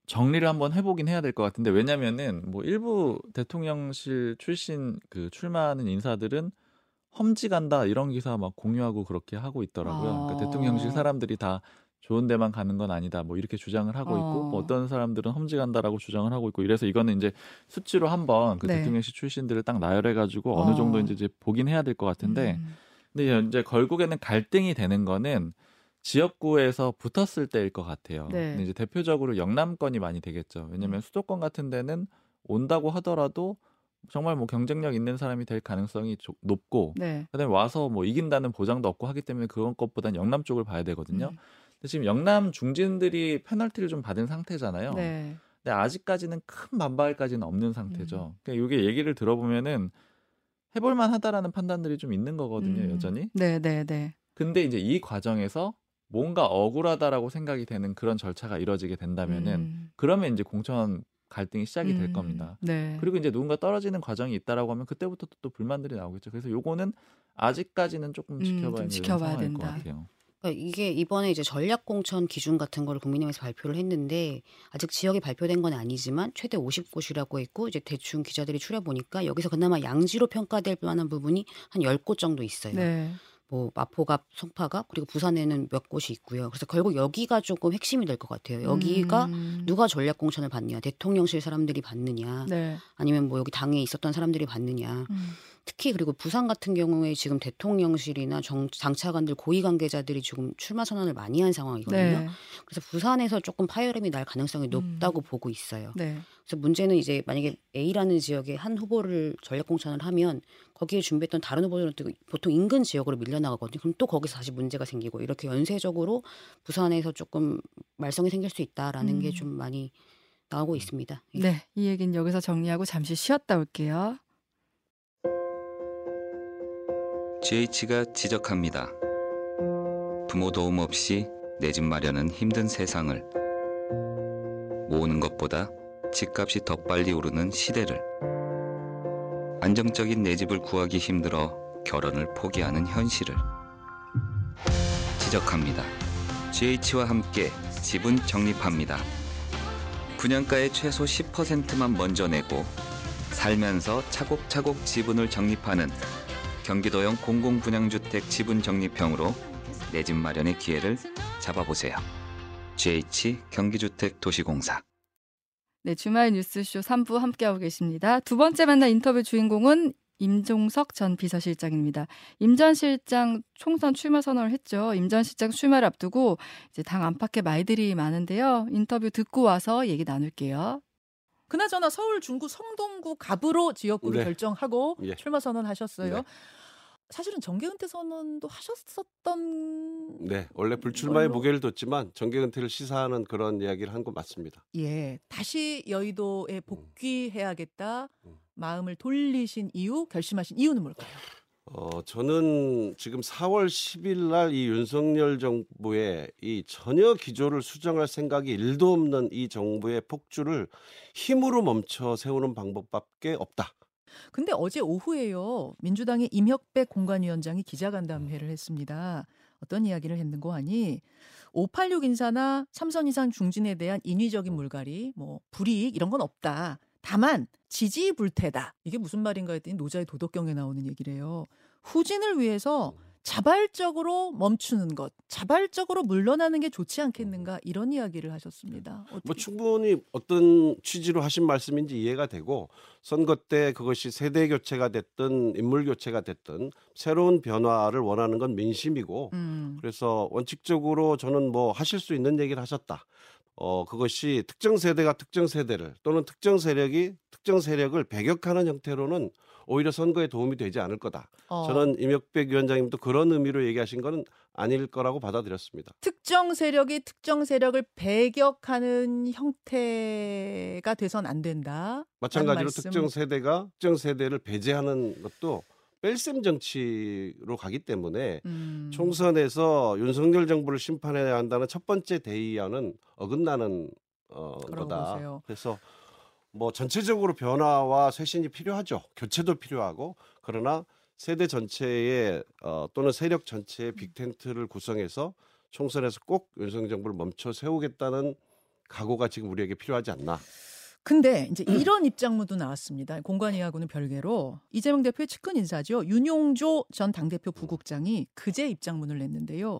정리를 한번 해보긴 해야 될 것 같은데 왜냐면은 뭐 일부 대통령실 출신 그 출마하는 인사들은 험지 간다 이런 기사 막 공유하고 그렇게 하고 있더라고요. 아. 그러니까 대통령실 사람들이 다 좋은 데만 가는 건 아니다. 뭐 이렇게 주장을 하고 있고 어. 뭐 어떤 사람들은 험지 간다라고 주장을 하고 있고 이래서 이거는 이제 수치로 한번 그 네. 대통령실 출신들을 딱 나열해 가지고 어느 어. 정도 이제 이제 보긴 해야 될 것 같은데 음. 근데 이제 결국에는 갈등이 되는 거는 지역구에서 붙었을 때일 것 같아요. 네. 이제 대표적으로 영남권이 많이 되겠죠. 왜냐하면 음. 수도권 같은 데는 온다고 하더라도 정말 뭐 경쟁력 있는 사람이 될 가능성이 조- 높고 네. 그다음에 와서 뭐 이긴다는 보장도 없고 하기 때문에 그런 것보단 영남 쪽을 봐야 되거든요. 음. 근데 지금 영남 중진들이 페널티를 좀 받은 상태잖아요. 네. 근데 아직까지는 큰 반발까지는 없는 상태죠. 그러니까 이게 얘기를 들어보면은 해볼만 하다라는 판단들이 좀 있는 거거든요, 음. 여전히. 네, 네, 네. 근데 이제 이 과정에서 뭔가 억울하다라고 생각이 되는 그런 절차가 이뤄지게 된다면은 음. 그러면 이제 공천 갈등이 시작이 될 음. 겁니다. 네. 그리고 이제 누군가 떨어지는 과정이 있다라고 하면 그때부터 또, 또 불만들이 나오겠죠. 그래서 요거는 아직까지는 조금 음, 지켜봐야 좀 되는 지켜봐야 상황일 된다. 것 같아요. 그러니까 이게 이번에 이제 전략 공천 기준 같은 거를 국민의힘에서 발표를 했는데 아직 지역이 발표된 건 아니지만 최대 50곳이라고 했고 이제 대충 기자들이 추려 보니까 여기서 그나마 양지로 평가될 만한 부분이 한 10곳 정도 있어요. 네. 뭐 마포갑, 송파갑 그리고 부산에는 몇 곳이 있고요. 그래서 결국 여기가 조금 핵심이 될 것 같아요. 여기가 음. 누가 전략 공천을 받느냐, 대통령실 사람들이 받느냐, 네. 아니면 뭐 여기 당에 있었던 사람들이 받느냐. 음. 특히 그리고 부산 같은 경우에 지금 대통령실이나 정, 당차관들 고위 관계자들이 지금 출마 선언을 많이 한 상황이거든요. 네. 그래서 부산에서 조금 파열음이 날 가능성이 높다고 보고 있어요. 네. 그래서 문제는 이제 만약에 A라는 지역에 한 후보를 전략 공천을 하면 거기에 준비했던 다른 후보들은 또 보통 인근 지역으로 밀려나가거든요. 그럼 또 거기서 다시 문제가 생기고 이렇게 연쇄적으로 부산에서 조금 말썽이 생길 수 있다라는 음. 게좀 많이 나오고 있습니다. 예. 네. 이 얘기는 여기서 정리하고 잠시 쉬었다 올게요. GH가 지적합니다. 부모 도움 없이 내 집 마련은 힘든 세상을 모으는 것보다 집값이 더 빨리 오르는 시대를 안정적인 내 집을 구하기 힘들어 결혼을 포기하는 현실을 지적합니다. GH와 함께 집은 적립합니다. 분양가의 최소 10%만 먼저 내고 살면서 차곡차곡 지분을 적립하는 경기도형 공공분양주택 지분 적립형으로 내 집 마련의 기회를 잡아보세요. GH 경기주택 도시공사 네, 주말 뉴스쇼 3부 함께하고 계십니다. 두 번째 만난 인터뷰 주인공은 임종석 전 비서실장입니다. 임 전 실장 총선 출마 선언을 했죠. 임 전 실장 출마를 앞두고 이제 당 안팎의 말들이 많은데요. 인터뷰 듣고 와서 얘기 나눌게요. 그나저나 서울 중구 성동구 갑으로 지역구를 네. 결정하고 예. 출마 선언하셨어요. 네. 사실은 정계 은퇴 선언도 하셨었던 네, 원래 불출마의 걸로- 무게를 뒀지만 정계 은퇴를 시사하는 그런 이야기를 한 거 맞습니다. 예 다시 여의도에 복귀해야겠다 음. 마음을 돌리신 이유 결심하신 이유는 뭘까요? 어, 저는 지금 4월 10일 날 이 윤석열 정부의 이 전혀 기조를 수정할 생각이 일도 없는 이 정부의 폭주를 힘으로 멈춰 세우는 방법밖에 없다. 근데 어제 오후에요 민주당의 임혁백 공관위원장이 기자간담회를 했습니다. 어떤 이야기를 했는고 하니 586 인사나 삼선 이상 중진에 대한 인위적인 물갈이, 뭐 불이익 이런 건 없다. 다만 지지 불태다. 이게 무슨 말인가 했더니 노자의 도덕경에 나오는 얘기래요. 후진을 위해서 자발적으로 멈추는 것, 자발적으로 물러나는 게 좋지 않겠는가 이런 이야기를 하셨습니다. 어떻게- 뭐 충분히 어떤 취지로 하신 말씀인지 이해가 되고 선거 때 그것이 세대 교체가 됐든 인물 교체가 됐든 새로운 변화를 원하는 건 민심이고 음, 그래서 원칙적으로 저는 뭐 하실 수 있는 얘기를 하셨다. 어 그것이 특정 세대가 특정 세대를 또는 특정 세력이 특정 세력을 배격하는 형태로는 오히려 선거에 도움이 되지 않을 거다. 어, 저는 임혁백 위원장님도 그런 의미로 얘기하신 거는 아닐 거라고 받아들였습니다. 특정 세력이 특정 세력을 배격하는 형태가 돼선 안 된다. 마찬가지로. 특정 세대가 특정 세대를 배제하는 것도 뺄셈 정치로 가기 때문에 음, 총선에서 윤석열 정부를 심판해야 한다는 첫 번째 대의안은 어긋나는 어, 거다. 보세요. 그래서 뭐 전체적으로 변화와 쇄신이 필요하죠. 교체도 필요하고 그러나 세대 전체의 어, 또는 세력 전체의 빅텐트를 구성해서 총선에서 꼭 윤석열 정부를 멈춰 세우겠다는 각오가 지금 우리에게 필요하지 않나. 근데 이제 이런 입장문도 나왔습니다. 공관위하고는 별개로 이재명 대표의 측근 인사죠. 윤용조 전 당대표 부국장이 그제 입장문을 냈는데요.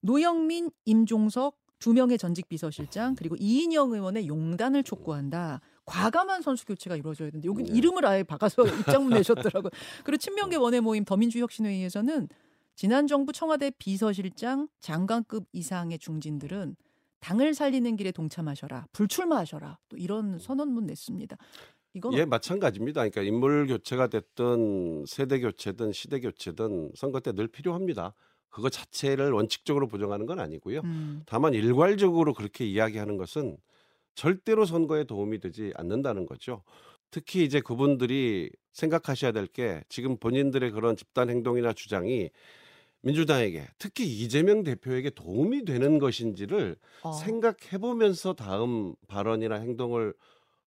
노영민, 임종석 두 명의 전직 비서실장 그리고 이인영 의원의 용단을 촉구한다. 과감한 선수 교체가 이루어져야 되는데 여기 네. 이름을 아예 박아서 입장문 내셨더라고요. 그리고 친명계 원외 모임 더민주혁신회의에서는 지난 정부 청와대 비서실장 장관급 이상의 중진들은 당을 살리는 길에 동참하셔라, 불출마하셔라, 또 이런 선언문 냈습니다. 이건 예, 마찬가지입니다. 그러니까 인물 교체가 됐든 세대 교체든 시대 교체든 선거 때 늘 필요합니다. 그거 자체를 원칙적으로 부정하는 건 아니고요. 음, 다만 일괄적으로 그렇게 이야기하는 것은 절대로 선거에 도움이 되지 않는다는 거죠. 특히 이제 그분들이 생각하셔야 될 게 지금 본인들의 그런 집단 행동이나 주장이 민주당에게 특히 이재명 대표에게 도움이 되는 것인지를 어, 생각해 보면서 다음 발언이나 행동을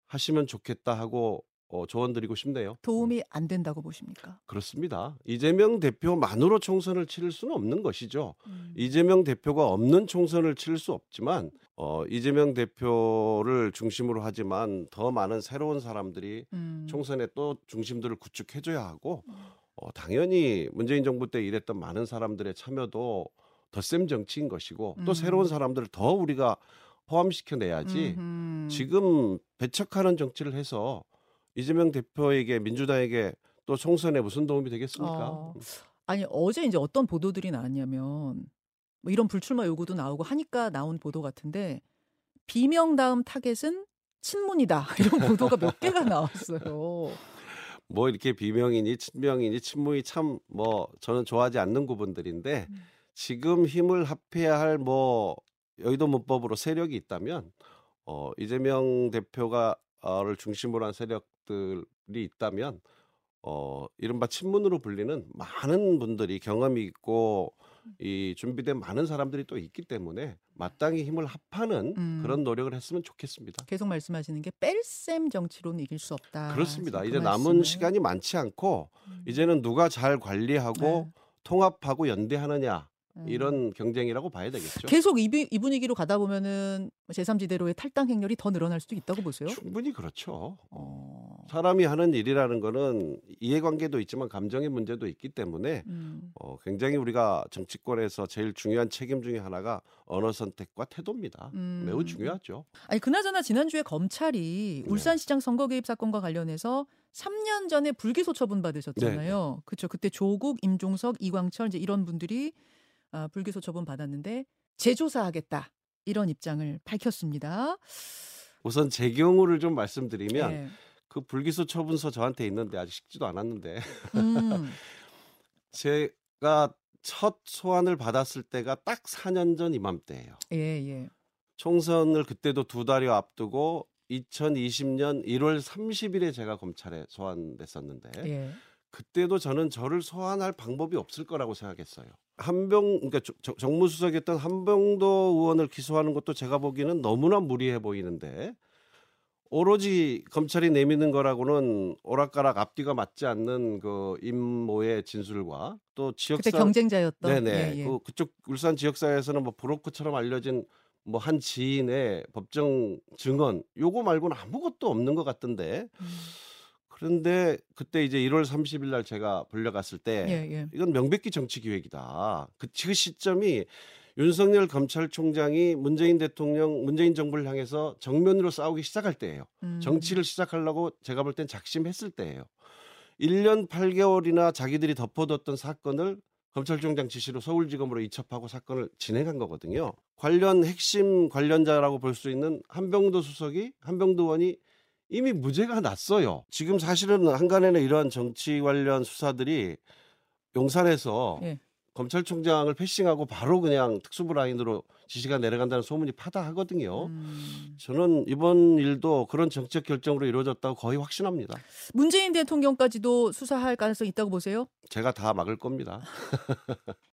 하시면 좋겠다 하고 어, 조언 드리고 싶네요. 도움이 안 된다고 보십니까? 그렇습니다. 이재명 대표만으로 총선을 치를 수는 없는 것이죠. 음. 이재명 대표가 없는 총선을 치를 수 없지만 어, 이재명 대표를 중심으로 하지만 더 많은 새로운 사람들이 음. 총선에 또 중심들을 구축해줘야 하고 어, 당연히 문재인 정부 때 일했던 많은 사람들의 참여도 덧셈 정치인 것이고 또 음. 새로운 사람들을 더 우리가 포함시켜 내야지 음흠. 지금 배척하는 정치를 해서 이재명 대표에게 민주당에게 또 총선에 무슨 도움이 되겠습니까? 어. 아니 어제 이제 어떤 보도들이 나왔냐면 뭐 이런 불출마 요구도 나오고 하니까 나온 보도 같은데 비명 다음 타겟은 친문이다 이런 보도가 몇 개가 나왔어요. 뭐 이렇게 비명이니 친명이니 친문이 참 뭐 저는 좋아하지 않는 구분들인데 음. 지금 힘을 합해야 할 뭐 여의도 문법으로 세력이 있다면 어 이재명 대표가를 중심으로 한 세력 들이 있다면 어 이른바 친문으로 불리는 많은 분들이 경험이 있고 이 준비된 많은 사람들이 또 있기 때문에 마땅히 힘을 합하는 음. 그런 노력을 했으면 좋겠습니다. 계속 말씀하시는 게 뺄셈 정치로는 이길 수 없다. 그렇습니다. 지금 이제 그 남은. 시간이 많지 않고 음. 이제는 누가 잘 관리하고 네. 통합하고 연대하느냐 음. 이런 경쟁이라고 봐야 되겠죠. 계속 이, 비- 이 분위기로 가다 보면은 제3지대로의 탈당 행렬이 더 늘어날 수도 있다고 보세요. 충분히 그렇죠. 어. 사람이 하는 일이라는 거는 이해관계도 있지만 감정의 문제도 있기 때문에 음. 어, 굉장히 우리가 정치권에서 제일 중요한 책임 중에 하나가 언어 선택과 태도입니다. 음. 매우 중요하죠. 아니 그나저나 지난주에 검찰이 네. 울산시장 선거 개입 사건과 관련해서 3년 전에 불기소 처분 받으셨잖아요. 그렇죠. 그때 조국, 임종석, 이광철 이제 이런 분들이 아, 불기소 처분 받았는데 재조사하겠다 이런 입장을 밝혔습니다. 우선 제 경우를 좀 말씀드리면 예. 그 불기소 처분서 저한테 있는데 아직 식지도 않았는데 음, 제가 첫 소환을 받았을 때가 딱 4년 전 이맘때예요. 예, 예. 총선을 그때도 두 달여 앞두고 2020년 1월 30일에 제가 검찰에 소환됐었는데 예. 그때도 저는 저를 소환할 방법이 없을 거라고 생각했어요. 한병 그러니까 정무수석이었던 한병도 의원을 기소하는 것도 제가 보기에는 너무나 무리해 보이는데 오로지 검찰이 내미는 거라고는 오락가락 앞뒤가 맞지 않는 그 임모의 진술과 또 그때 지역사 경쟁자였던 네네 예, 예. 그 그쪽 울산 지역사회에서는 뭐 브로커처럼 알려진 뭐 한 지인의 법정 증언 요거 말고는 아무것도 없는 것 같던데 음. 그런데 그때 이제 1월 30일 날 제가 불려갔을 때 예, 예. 이건 명백히 정치 기획이다. 그, 그 시점이 윤석열 검찰총장이 문재인 대통령, 문재인 정부를 향해서 정면으로 싸우기 시작할 때예요. 음. 정치를 시작하려고 제가 볼 땐 작심했을 때예요. 1년 8개월이나 자기들이 덮어뒀던 사건을 검찰총장 지시로 서울지검으로 이첩하고 사건을 진행한 거거든요. 관련 핵심 관련자라고 볼 수 있는 한병도 수석이 한병도 의원이 이미 무죄가 났어요. 지금 사실은 한간에는 이러한 정치 관련 수사들이 용산에서 예. 검찰총장을 패싱하고 바로 그냥 특수부 라인으로 지시가 내려간다는 소문이 파다하거든요. 음. 저는 이번 일도 그런 정책 결정으로 이루어졌다고 거의 확신합니다. 문재인 대통령까지도 수사할 가능성이 있다고 보세요? 제가 다 막을 겁니다.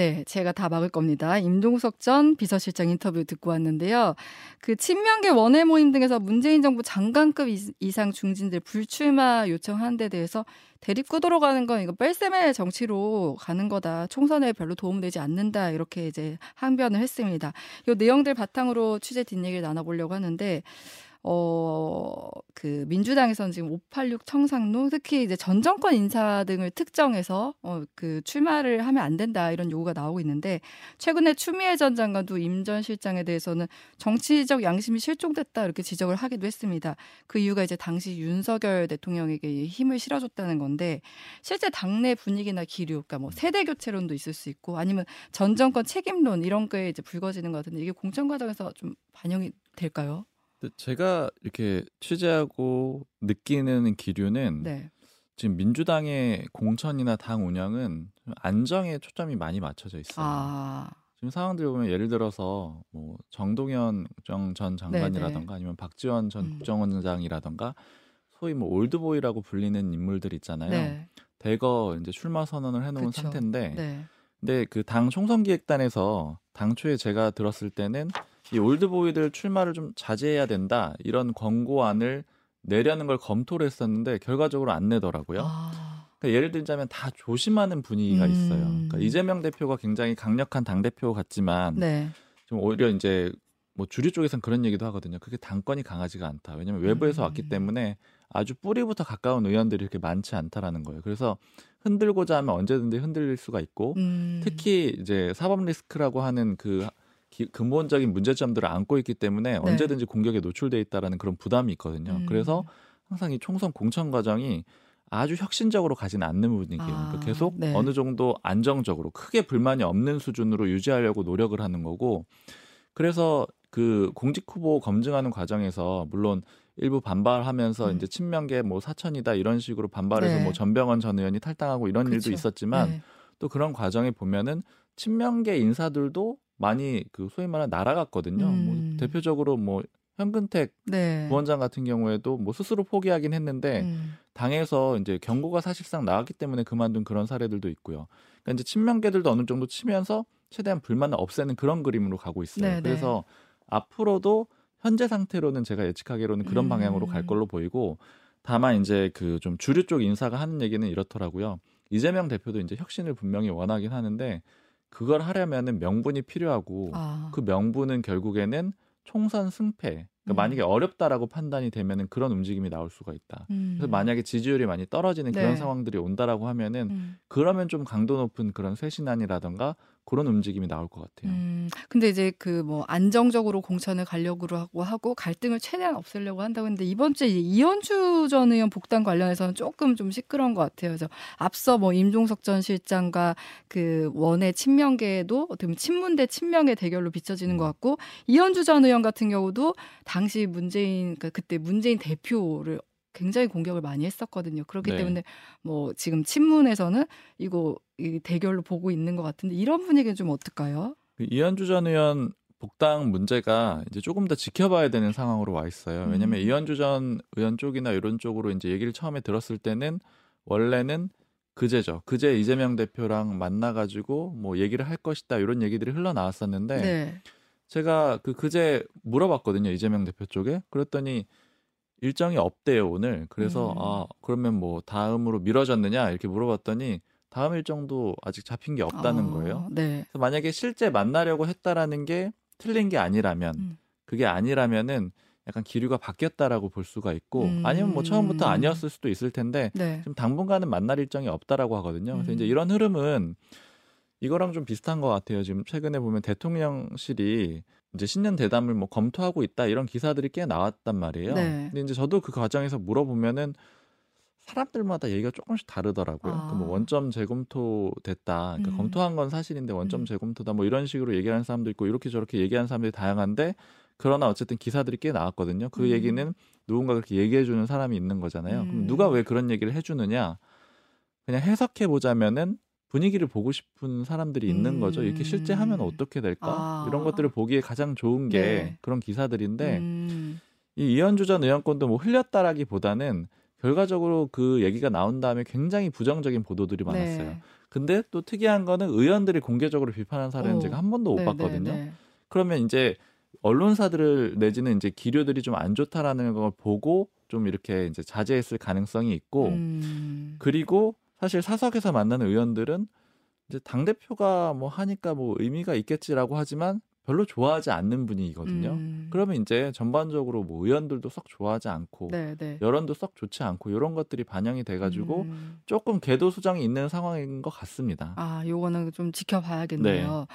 네, 제가 다 막을 겁니다. 임종석 전 비서실장 인터뷰 듣고 왔는데요. 그 친명계 원외 모임 등에서 문재인 정부 장관급 이- 이상 중진들 불출마 요청한 데 대해서 대립 구도로 가는 건 이거 뺄셈의 정치로 가는 거다. 총선에 별로 도움되지 않는다. 이렇게 이제 항변을 했습니다. 이 내용들 바탕으로 취재 뒷얘기를 나눠보려고 하는데 어, 그 민주당에서는 지금 586 청상로 특히 이제 전 정권 인사 등을 특정해서 어, 그 출마를 하면 안 된다 이런 요구가 나오고 있는데 최근에 추미애 전 장관도 임 전 실장에 대해서는 정치적 양심이 실종됐다 이렇게 지적을 하기도 했습니다. 그 이유가 이제 당시 윤석열 대통령에게 힘을 실어줬다는 건데 실제 당내 분위기나 기류, 그러니까 뭐 세대 교체론도 있을 수 있고 아니면 전 정권 책임론 이런 거에 이제 불거지는 것 같은데 이게 공천 과정에서 좀 반영이 될까요? 제가 이렇게 취재하고 느끼는 기류는 네. 지금 민주당의 공천이나 당 운영은 좀 안정에 초점이 많이 맞춰져 있어요. 아, 지금 상황들 보면 예를 들어서 뭐 정동현 정- 전 장관이라던가 네네. 아니면 박지원 전 음. 국정원장이라던가 소위 뭐 올드보이라고 불리는 인물들 있잖아요. 네. 대거 이제 출마 선언을 해놓은 그쵸. 상태인데 네. 근데 그 당 총선 기획단에서 당초에 제가 들었을 때는 이 올드보이들 출마를 좀 자제해야 된다 이런 권고안을 내려는 걸 검토를 했었는데 결과적으로 안 내더라고요. 아, 그러니까 예를 들자면 다 조심하는 분위기가 음. 있어요. 그러니까 이재명 대표가 굉장히 강력한 당 대표 같지만 네. 좀 오히려 이제 뭐 주류 쪽에서는 그런 얘기도 하거든요. 그게 당권이 강하지가 않다. 왜냐하면 외부에서 음. 왔기 때문에 아주 뿌리부터 가까운 의원들이 이렇게 많지 않다라는 거예요. 그래서 흔들고자 하면 언제든지 흔들릴 수가 있고 음. 특히 이제 사법 리스크라고 하는 그 기- 근본적인 문제점들을 안고 있기 때문에 네. 언제든지 공격에 노출돼 있다라는 그런 부담이 있거든요. 음. 그래서 항상 이 총선 공천 과정이 아주 혁신적으로 가지는 않는 분위기예요. 그러니까 아, 계속 네. 어느 정도 안정적으로 크게 불만이 없는 수준으로 유지하려고 노력을 하는 거고 그래서 그 공직 후보 검증하는 과정에서 물론 일부 반발하면서 음. 이제 친명계 뭐 사천이다 이런 식으로 반발해서 네. 뭐 전병헌 전 의원이 탈당하고 이런 일도 그쵸. 있었지만 네. 또 그런 과정에 보면은 친명계 인사들도 많이 그 소위 말하는 날아갔거든요. 음. 뭐 대표적으로 뭐 현근택 네. 부원장 같은 경우에도 뭐 스스로 포기하긴 했는데 음. 당에서 이제 경고가 사실상 나왔기 때문에 그만둔 그런 사례들도 있고요. 그러니까 이제 친명계들도 어느 정도 치면서 최대한 불만을 없애는 그런 그림으로 가고 있어요. 네네. 그래서 앞으로도 현재 상태로는 제가 예측하기로는 그런 음. 방향으로 갈 걸로 보이고 다만 이제 그 좀 주류 쪽 인사가 하는 얘기는 이렇더라고요. 이재명 대표도 이제 혁신을 분명히 원하긴 하는데 그걸 하려면은 명분이 필요하고 아. 그 명분은 결국에는 총선 승패. 그러니까 음. 만약에 어렵다라고 판단이 되면은 그런 움직임이 나올 수가 있다. 음. 그래서 만약에 지지율이 많이 떨어지는 그런 네. 상황들이 온다라고 하면은 음. 그러면 좀 강도 높은 그런 쇄신안이라던가 그런 움직임이 나올 것 같아요. 음, 근데 이제 그 뭐 안정적으로 공천을 가려고 하고 하고 갈등을 최대한 없애려고 한다고 했는데 이번 주에 이현주 전 의원 복당 관련해서는 조금 좀 시끄러운 것 같아요. 그래서 앞서 뭐 임종석 전 실장과 그 원의 친명계도 어떻게 보면 친문 대 친명의 대결로 비춰지는 것 같고 이현주 전 의원 같은 경우도 당시 문재인 그러니까 그때 문재인 대표를 굉장히 공격을 많이 했었거든요. 그렇기 네. 때문에 뭐 지금 친문에서는 이거 이 대결로 보고 있는 것 같은데 이런 분위기는 좀 어떨까요? 그 이현주 전 의원 복당 문제가 이제 조금 더 지켜봐야 되는 상황으로 와 있어요. 왜냐하면 음. 이현주 전 의원 쪽이나 이런 쪽으로 이제 얘기를 처음에 들었을 때는 원래는 그제죠. 그제 이재명 대표랑 만나가지고 뭐 얘기를 할 것이다 이런 얘기들이 흘러나왔었는데 네. 제가 그 그제 물어봤거든요 이재명 대표 쪽에 그랬더니 일정이 없대요 오늘 그래서 음. 아 그러면 뭐 다음으로 미뤄졌느냐 이렇게 물어봤더니 다음 일정도 아직 잡힌 게 없다는 아, 거예요. 네. 그래서 만약에 실제 만나려고 했다라는 게 틀린 게 아니라면 음. 그게 아니라면은 약간 기류가 바뀌었다라고 볼 수가 있고 음. 아니면 뭐 처음부터 아니었을 수도 있을 텐데 네. 지금 당분간은 만날 일정이 없다라고 하거든요. 그래서 음. 이제 이런 흐름은 이거랑 좀 비슷한 것 같아요. 지금 최근에 보면 대통령실이 이제 신년 대담을 뭐 검토하고 있다 이런 기사들이 꽤 나왔단 말이에요. 네. 근데 이제 저도 그 과정에서 물어보면은 사람들마다 얘기가 조금씩 다르더라고요. 아. 그뭐 원점 재검토 됐다. 그러니까 음. 검토한 건 사실인데 원점 음. 재검토다. 뭐 이런 식으로 얘기하는 사람도 있고 이렇게 저렇게 얘기하는 사람들이 다양한데 그러나 어쨌든 기사들이 꽤 나왔거든요. 그 음. 얘기는 누군가 그렇게 얘기해 주는 사람이 있는 거잖아요. 음. 그럼 누가 왜 그런 얘기를 해 주느냐? 그냥 해석해 보자면은 분위기를 보고 싶은 사람들이 있는 거죠. 이렇게 실제 하면 음. 어떻게 될까? 아. 이런 것들을 보기에 가장 좋은 게 네. 그런 기사들인데 음. 이 이현주 전 의원권도 뭐 흘렸다라기보다는 결과적으로 그 얘기가 나온 다음에 굉장히 부정적인 보도들이 많았어요. 네. 근데 또 특이한 거는 의원들이 공개적으로 비판한 사례는 오. 제가 한 번도 못 네, 봤거든요. 네, 네. 그러면 이제 언론사들을 내지는 이제 기류들이 좀 안 좋다라는 걸 보고 좀 이렇게 이제 자제했을 가능성이 있고 음. 그리고 사실 사석에서 만나는 의원들은 이제 당 대표가 뭐 하니까 뭐 의미가 있겠지라고 하지만 별로 좋아하지 않는 분위기거든요. 음. 그러면 이제 전반적으로 뭐 의원들도 썩 좋아하지 않고 네, 네. 여론도 썩 좋지 않고 이런 것들이 반영이 돼가지고 음. 조금 궤도 수정이 있는 상황인 것 같습니다. 아, 요거는 좀 지켜봐야겠네요.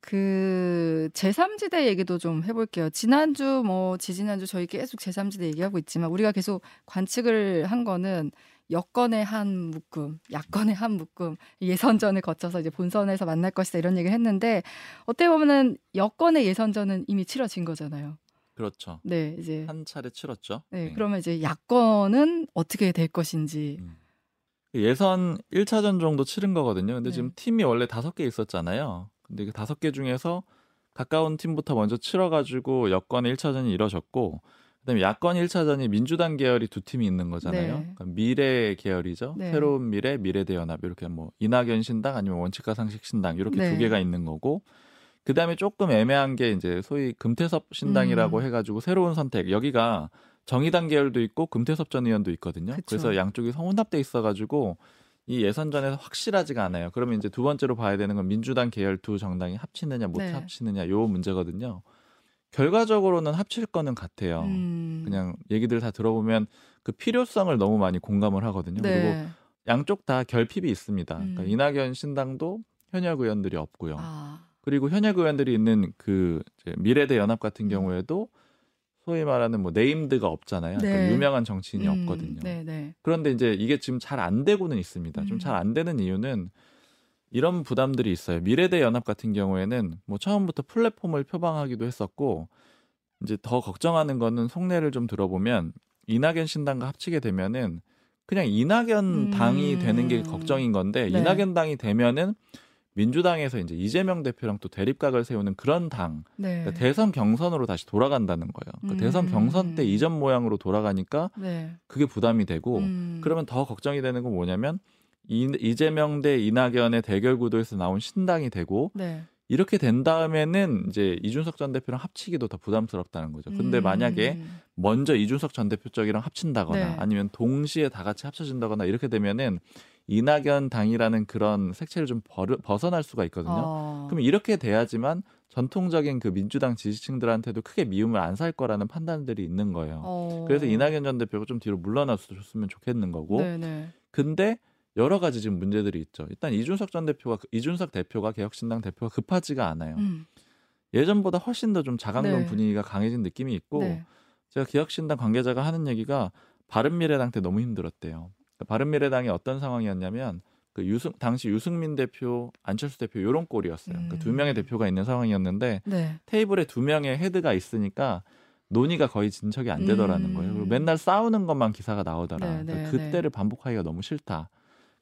그 제3지대 얘기도 좀 해볼게요. 지난주 뭐 지지난주 저희 계속 제3지대 얘기하고 있지만 우리가 계속 관측을 한 거는 여권의 한 묶음, 야권의 한 묶음, 예선전을 거쳐서 이제 본선에서 만날 것이다 이런 얘기를 했는데 어떻게 보면은 여권의 예선전은 이미 치러진 거잖아요. 그렇죠. 네, 이제 한 차례 치렀죠. 네, 네. 그러면 이제 야권은 어떻게 될 것인지. 음. 예선 1차전 정도 치른 거거든요. 근데 네. 지금 팀이 원래 다섯 개 있었잖아요. 근데 그 다섯 개 중에서 가까운 팀부터 먼저 치러가지고 여권의 1차전이 이뤄졌고 그다음에 야권 1차전이 민주당 계열이 두 팀이 있는 거잖아요. 네. 그러니까 미래 계열이죠. 네. 새로운 미래, 미래대연합 이렇게 뭐 이낙연 신당 아니면 원칙과 상식 신당 이렇게 네. 두 개가 있는 거고 그다음에 조금 애매한 게 이제 소위 금태섭 신당이라고 음. 해가지고 새로운 선택 여기가 정의당 계열도 있고 금태섭 전 의원도 있거든요. 그쵸. 그래서 양쪽이 혼합돼 있어가지고 이 예선전에서 확실하지가 않아요. 그러면 이제 두 번째로 봐야 되는 건 민주당 계열 두 정당이 합치느냐 못 네. 합치느냐 요 문제거든요. 결과적으로는 합칠 거는 같아요. 음. 그냥 얘기들 다 들어보면 그 필요성을 너무 많이 공감을 하거든요. 그리고 네. 양쪽 다 결핍이 있습니다. 그러니까 음. 이낙연 신당도 현역 의원들이 없고요. 아, 그리고 현역 의원들이 있는 그 미래대 연합 음. 같은 경우에도 소위 말하는 뭐 네임드가 없잖아요. 그러니까 네. 유명한 정치인이 음, 없거든요. 네, 네. 그런데 이제 이게 지금 잘 안 되고는 있습니다. 좀 음. 잘안 되는 이유는 이런 부담들이 있어요. 미래대 연합 같은 경우에는 뭐 처음부터 플랫폼을 표방하기도 했었고 이제 더 걱정하는 거는 속내를 좀 들어보면 이낙연 신당과 합치게 되면은 그냥 이낙연 음. 당이 되는 게 걱정인 건데 네. 이낙연 당이 되면은 민주당에서 이제 이재명 대표랑 또 대립각을 세우는 그런 당 네. 그러니까 대선 경선으로 다시 돌아간다는 거예요. 그러니까 대선 음. 경선 때 이전 모양으로 돌아가니까 네. 그게 부담이 되고 음. 그러면 더 걱정이 되는 건 뭐냐면 이, 이재명 대 이낙연의 대결 구도에서 나온 신당이 되고 네. 이렇게 된 다음에는 이제 이준석 전 대표랑 합치기도 더 부담스럽다는 거죠. 근데 음. 만약에 먼저 이준석 전 대표 쪽이랑 합친다거나 네. 아니면 동시에 다 같이 합쳐진다거나 이렇게 되면은 이낙연 당이라는 그런 색채를 좀 버려, 벗어날 수가 있거든요. 어. 그럼 이렇게 돼야지만 전통적인 그 민주당 지지층들한테도 크게 미움을 안 살 거라는 판단들이 있는 거예요. 어. 그래서 이낙연 전 대표가 좀 뒤로 물러나줬으면 좋겠는 거고. 네네. 근데 여러 가지 지금 문제들이 있죠. 일단 이준석 전 대표가 이준석 대표가 개혁신당 대표가 급하지가 않아요. 음. 예전보다 훨씬 더 좀 자강론 네. 분위기가 강해진 느낌이 있고 네. 제가 개혁신당 관계자가 하는 얘기가 바른미래당 때 너무 힘들었대요. 그러니까 바른미래당이 어떤 상황이었냐면 그 유승 당시 유승민 대표, 안철수 대표 요런 꼴이었어요. 그러니까 두 음. 명의 대표가 있는 상황이었는데 네. 테이블에 두 명의 헤드가 있으니까 논의가 거의 진척이 안 되더라는 음. 거예요. 그리고 맨날 싸우는 것만 기사가 나오더라. 네, 그러니까 네, 그때를 반복하기가 너무 싫다.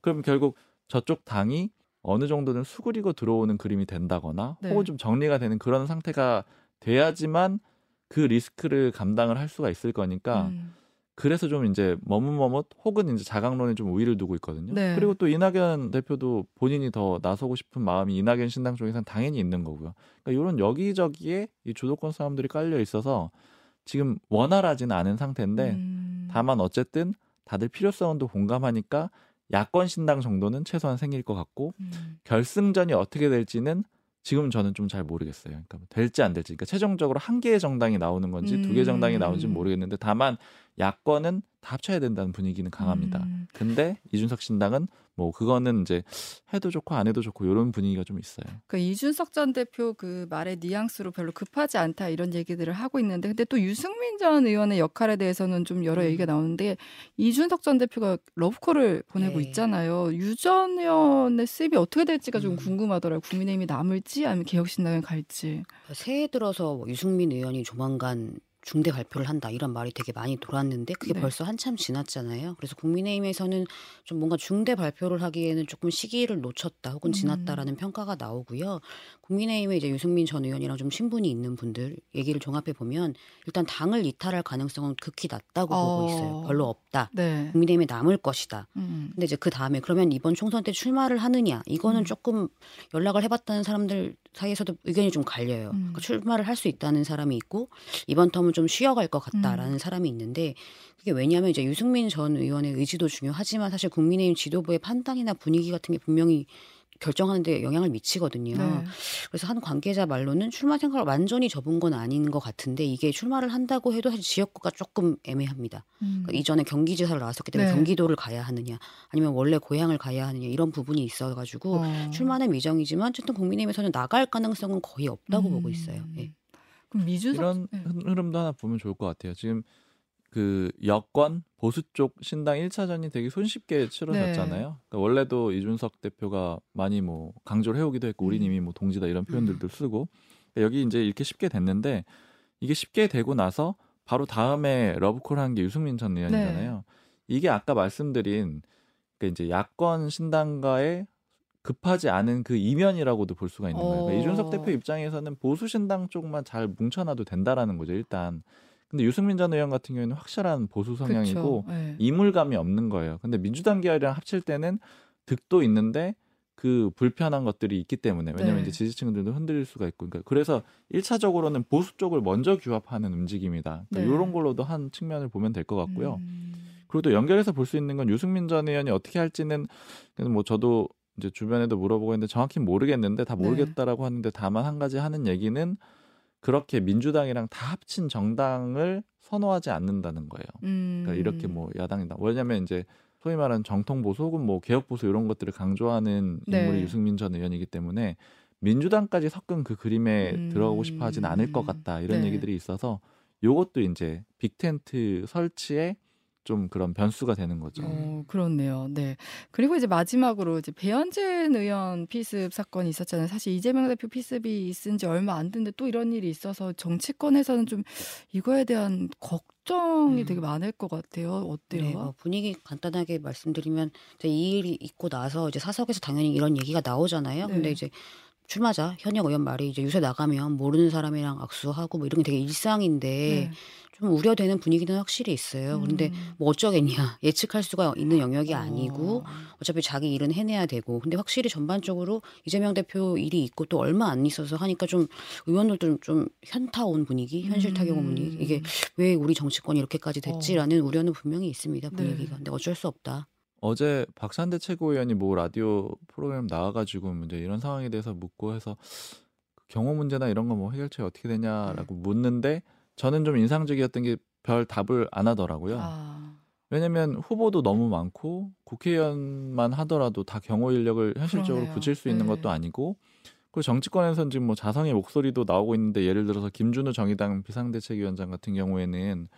그럼 결국 저쪽 당이 어느 정도는 수그리고 들어오는 그림이 된다거나 네. 혹은 좀 정리가 되는 그런 상태가 돼야지만 그 리스크를 감당을 할 수가 있을 거니까 음. 그래서 좀 이제 머뭇머뭇 혹은 이제 자강론에 좀 우위를 두고 있거든요. 네. 그리고 또 이낙연 대표도 본인이 더 나서고 싶은 마음이 이낙연 신당 쪽에서는 당연히 있는 거고요. 그러니까 이런 여기저기에 이 주도권 싸움들이 깔려 있어서 지금 원활하지는 않은 상태인데 음. 다만 어쨌든 다들 필요성도 공감하니까 야권 신당 정도는 최소한 생길 것 같고 음. 결승전이 어떻게 될지는 지금 저는 좀 잘 모르겠어요. 그러니까 뭐 될지 안 될지. 그러니까 최종적으로 한 개의 정당이 나오는 건지 두 개의 정당이 나오는지는 음. 모르겠는데 다만 야권은 다 합쳐야 된다는 분위기는 강합니다. 음. 근데 이준석 신당은 뭐 그거는 이제 해도 좋고 안 해도 좋고 이런 분위기가 좀 있어요. 그 이준석 전 대표 그 말의 뉘앙스로 별로 급하지 않다 이런 얘기들을 하고 있는데 근데 또 유승민 전 의원의 역할에 대해서는 좀 여러 음. 얘기가 나오는데 이준석 전 대표가 러브콜을 보내고 네. 있잖아요. 유 전 의원의 수입이 어떻게 될지가 좀 음. 궁금하더라고요. 국민의힘이 남을지 아니면 개혁신당에 갈지. 새해 들어서 뭐 유승민 의원이 조만간 중대 발표를 한다 이런 말이 되게 많이 돌았는데 그게 네. 벌써 한참 지났잖아요. 그래서 국민의힘에서는 좀 뭔가 중대 발표를 하기에는 조금 시기를 놓쳤다 혹은 음. 지났다라는 평가가 나오고요. 국민의힘에 이제 유승민 전 의원이랑 좀 신분이 있는 분들 얘기를 종합해 보면 일단 당을 이탈할 가능성은 극히 낮다고 어. 보고 있어요. 별로 없다. 네. 국민의힘에 남을 것이다. 음. 근데 이제 그 다음에 그러면 이번 총선 때 출마를 하느냐 이거는 음. 조금 연락을 해봤다는 사람들 사이에서도 의견이 좀 갈려요. 음. 그러니까 출마를 할 수 있다는 사람이 있고 이번 텀은 좀 쉬어갈 것 같다라는 음. 사람이 있는데 그게 왜냐하면 이제 유승민 전 의원의 의지도 중요하지만 사실 국민의힘 지도부의 판단이나 분위기 같은 게 분명히 결정하는데 영향을 미치거든요. 네. 그래서 한 관계자 말로는 출마 생각을 완전히 접은 건 아닌 것 같은데 이게 출마를 한다고 해도 사실 지역구가 조금 애매합니다. 음. 그러니까 이전에 경기지사를 나왔었기 때문에 네. 경기도를 가야 하느냐 아니면 원래 고향을 가야 하느냐 이런 부분이 있어가지고 어. 출마는 미정이지만 어쨌든 국민의힘에서는 나갈 가능성은 거의 없다고 음. 보고 있어요. 예. 그럼 미준석 이런 네. 흐름도 하나 보면 좋을 것 같아요. 지금 그 여권 보수 쪽 신당 1차전이 되게 손쉽게 치러졌잖아요. 네. 그러니까 원래도 이준석 대표가 많이 뭐 강조를 해오기도 했고 우리 음. 님이 뭐 동지다 이런 표현들도 쓰고 그러니까 여기 이제 이렇게 쉽게 됐는데 이게 쉽게 되고 나서 바로 다음에 러브콜 한 게 유승민 전 네. 의원이잖아요. 이게 아까 말씀드린 그 이제 야권 신당과의 급하지 않은 그 이면이라고도 볼 수가 있는 거예요. 그러니까 어. 이준석 대표 입장에서는 보수 신당 쪽만 잘 뭉쳐놔도 된다라는 거죠. 일단. 근데 유승민 전 의원 같은 경우에는 확실한 보수 성향이고. 네. 이물감이 없는 거예요. 근데 민주당 계열이랑 합칠 때는 득도 있는데 그 불편한 것들이 있기 때문에 왜냐면 네. 이제 지지층들도 흔들릴 수가 있고 그러니까 그래서 1차적으로는 보수 쪽을 먼저 규합하는 움직임이다. 네. 그러니까 이런 걸로도 한 측면을 보면 될 것 같고요. 음. 그리고 또 연결해서 볼 수 있는 건 유승민 전 의원이 어떻게 할지는 뭐 저도 이제 주변에도 물어보고 있는데 정확히 모르겠는데 다 네. 모르겠다라고 하는데 다만 한 가지 하는 얘기는 그렇게 민주당이랑 다 합친 정당을 선호하지 않는다는 거예요. 음. 그러니까 이렇게 뭐 야당이다. 왜냐면 이제 소위 말하는 정통 보수 혹은 뭐 개혁 보수 이런 것들을 강조하는 네. 인물이 유승민 전 의원이기 때문에 민주당까지 섞은 그 그림에 음. 들어가고 싶어 하진 않을 것 같다. 이런 네. 얘기들이 있어서 요것도 이제 빅텐트 설치에 좀 그런 변수가 되는 거죠. 어, 그렇네요. 네. 그리고 이제 마지막으로 이제 배현진 의원 피습 사건이 있었잖아요. 사실 이재명 대표 피습이 있은 지 얼마 안 됐는데 또 이런 일이 있어서 정치권에서는 좀 이거에 대한 걱정이 음. 되게 많을 것 같아요. 어때요? 네, 뭐 분위기 간단하게 말씀드리면 이제 이 일이 있고 나서 이제 사석에서 당연히 이런 얘기가 나오잖아요. 네. 근데 이제 출마자 현역 의원 말이 이제 요새 나가면 모르는 사람이랑 악수하고 뭐 이런 게 되게 일상인데 네. 좀 우려되는 분위기는 확실히 있어요. 그런데 음. 뭐 어쩌겠냐 예측할 수가 있는 영역이 아니고 어. 어차피 자기 일은 해내야 되고 근데 확실히 전반적으로 이재명 대표 일이 있고 또 얼마 안 있어서 하니까 좀 의원들도 좀, 좀 현타 온 분위기 현실 타격 온 분위기 이게 음. 왜 우리 정치권이 이렇게까지 됐지라는 우려는 분명히 있습니다 네. 분위기가 근데 어쩔 수 없다 어제 박찬대 최고위원이 뭐 라디오 프로그램 나와가지고 이제 이런 상황에 대해서 묻고 해서 그 경호 문제나 이런 거 뭐 해결책이 어떻게 되냐라고 네. 묻는데 저는 좀 인상적이었던 게 별 답을 안 하더라고요. 아. 왜냐면 후보도 너무 많고 국회의원만 하더라도 다 경호 인력을 현실적으로 그러네요. 붙일 수 있는 네. 것도 아니고 그리고 정치권에서는 지금 뭐 자성의 목소리도 나오고 있는데 예를 들어서 김준우 정의당 비상대책위원장 같은 경우에는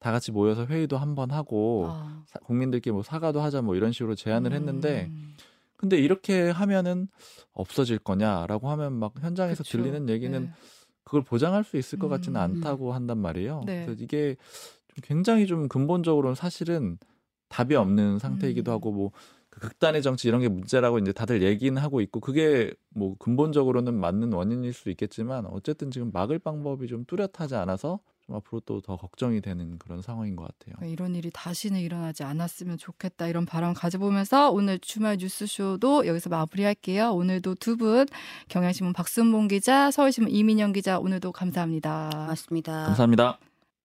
다 같이 모여서 회의도 한번 하고 아. 사- 국민들께 뭐 사과도 하자 뭐 이런 식으로 제안을 했는데 음. 근데 이렇게 하면은 없어질 거냐라고 하면 막 현장에서 그쵸. 들리는 얘기는 네. 그걸 보장할 수 있을 것 같지는 음. 않다고 한단 말이에요. 네. 그래서 이게 좀 굉장히 좀 근본적으로는 사실은 답이 없는 상태이기도 음. 하고 뭐그 극단의 정치 이런 게 문제라고 이제 다들 얘기는 하고 있고 그게 뭐 근본적으로는 맞는 원인일 수 있겠지만 어쨌든 지금 막을 방법이 좀 뚜렷하지 않아서 좀 앞으로 또 더 걱정이 되는 그런 상황인 것 같아요. 그러니까 이런 일이 다시는 일어나지 않았으면 좋겠다 이런 바람 가져보면서 오늘 주말 뉴스쇼도 여기서 마무리할게요. 오늘도 두 분 경향신문 박순봉 기자, 서울신문 이민영 기자 오늘도 감사합니다. 맞습니다. 감사합니다.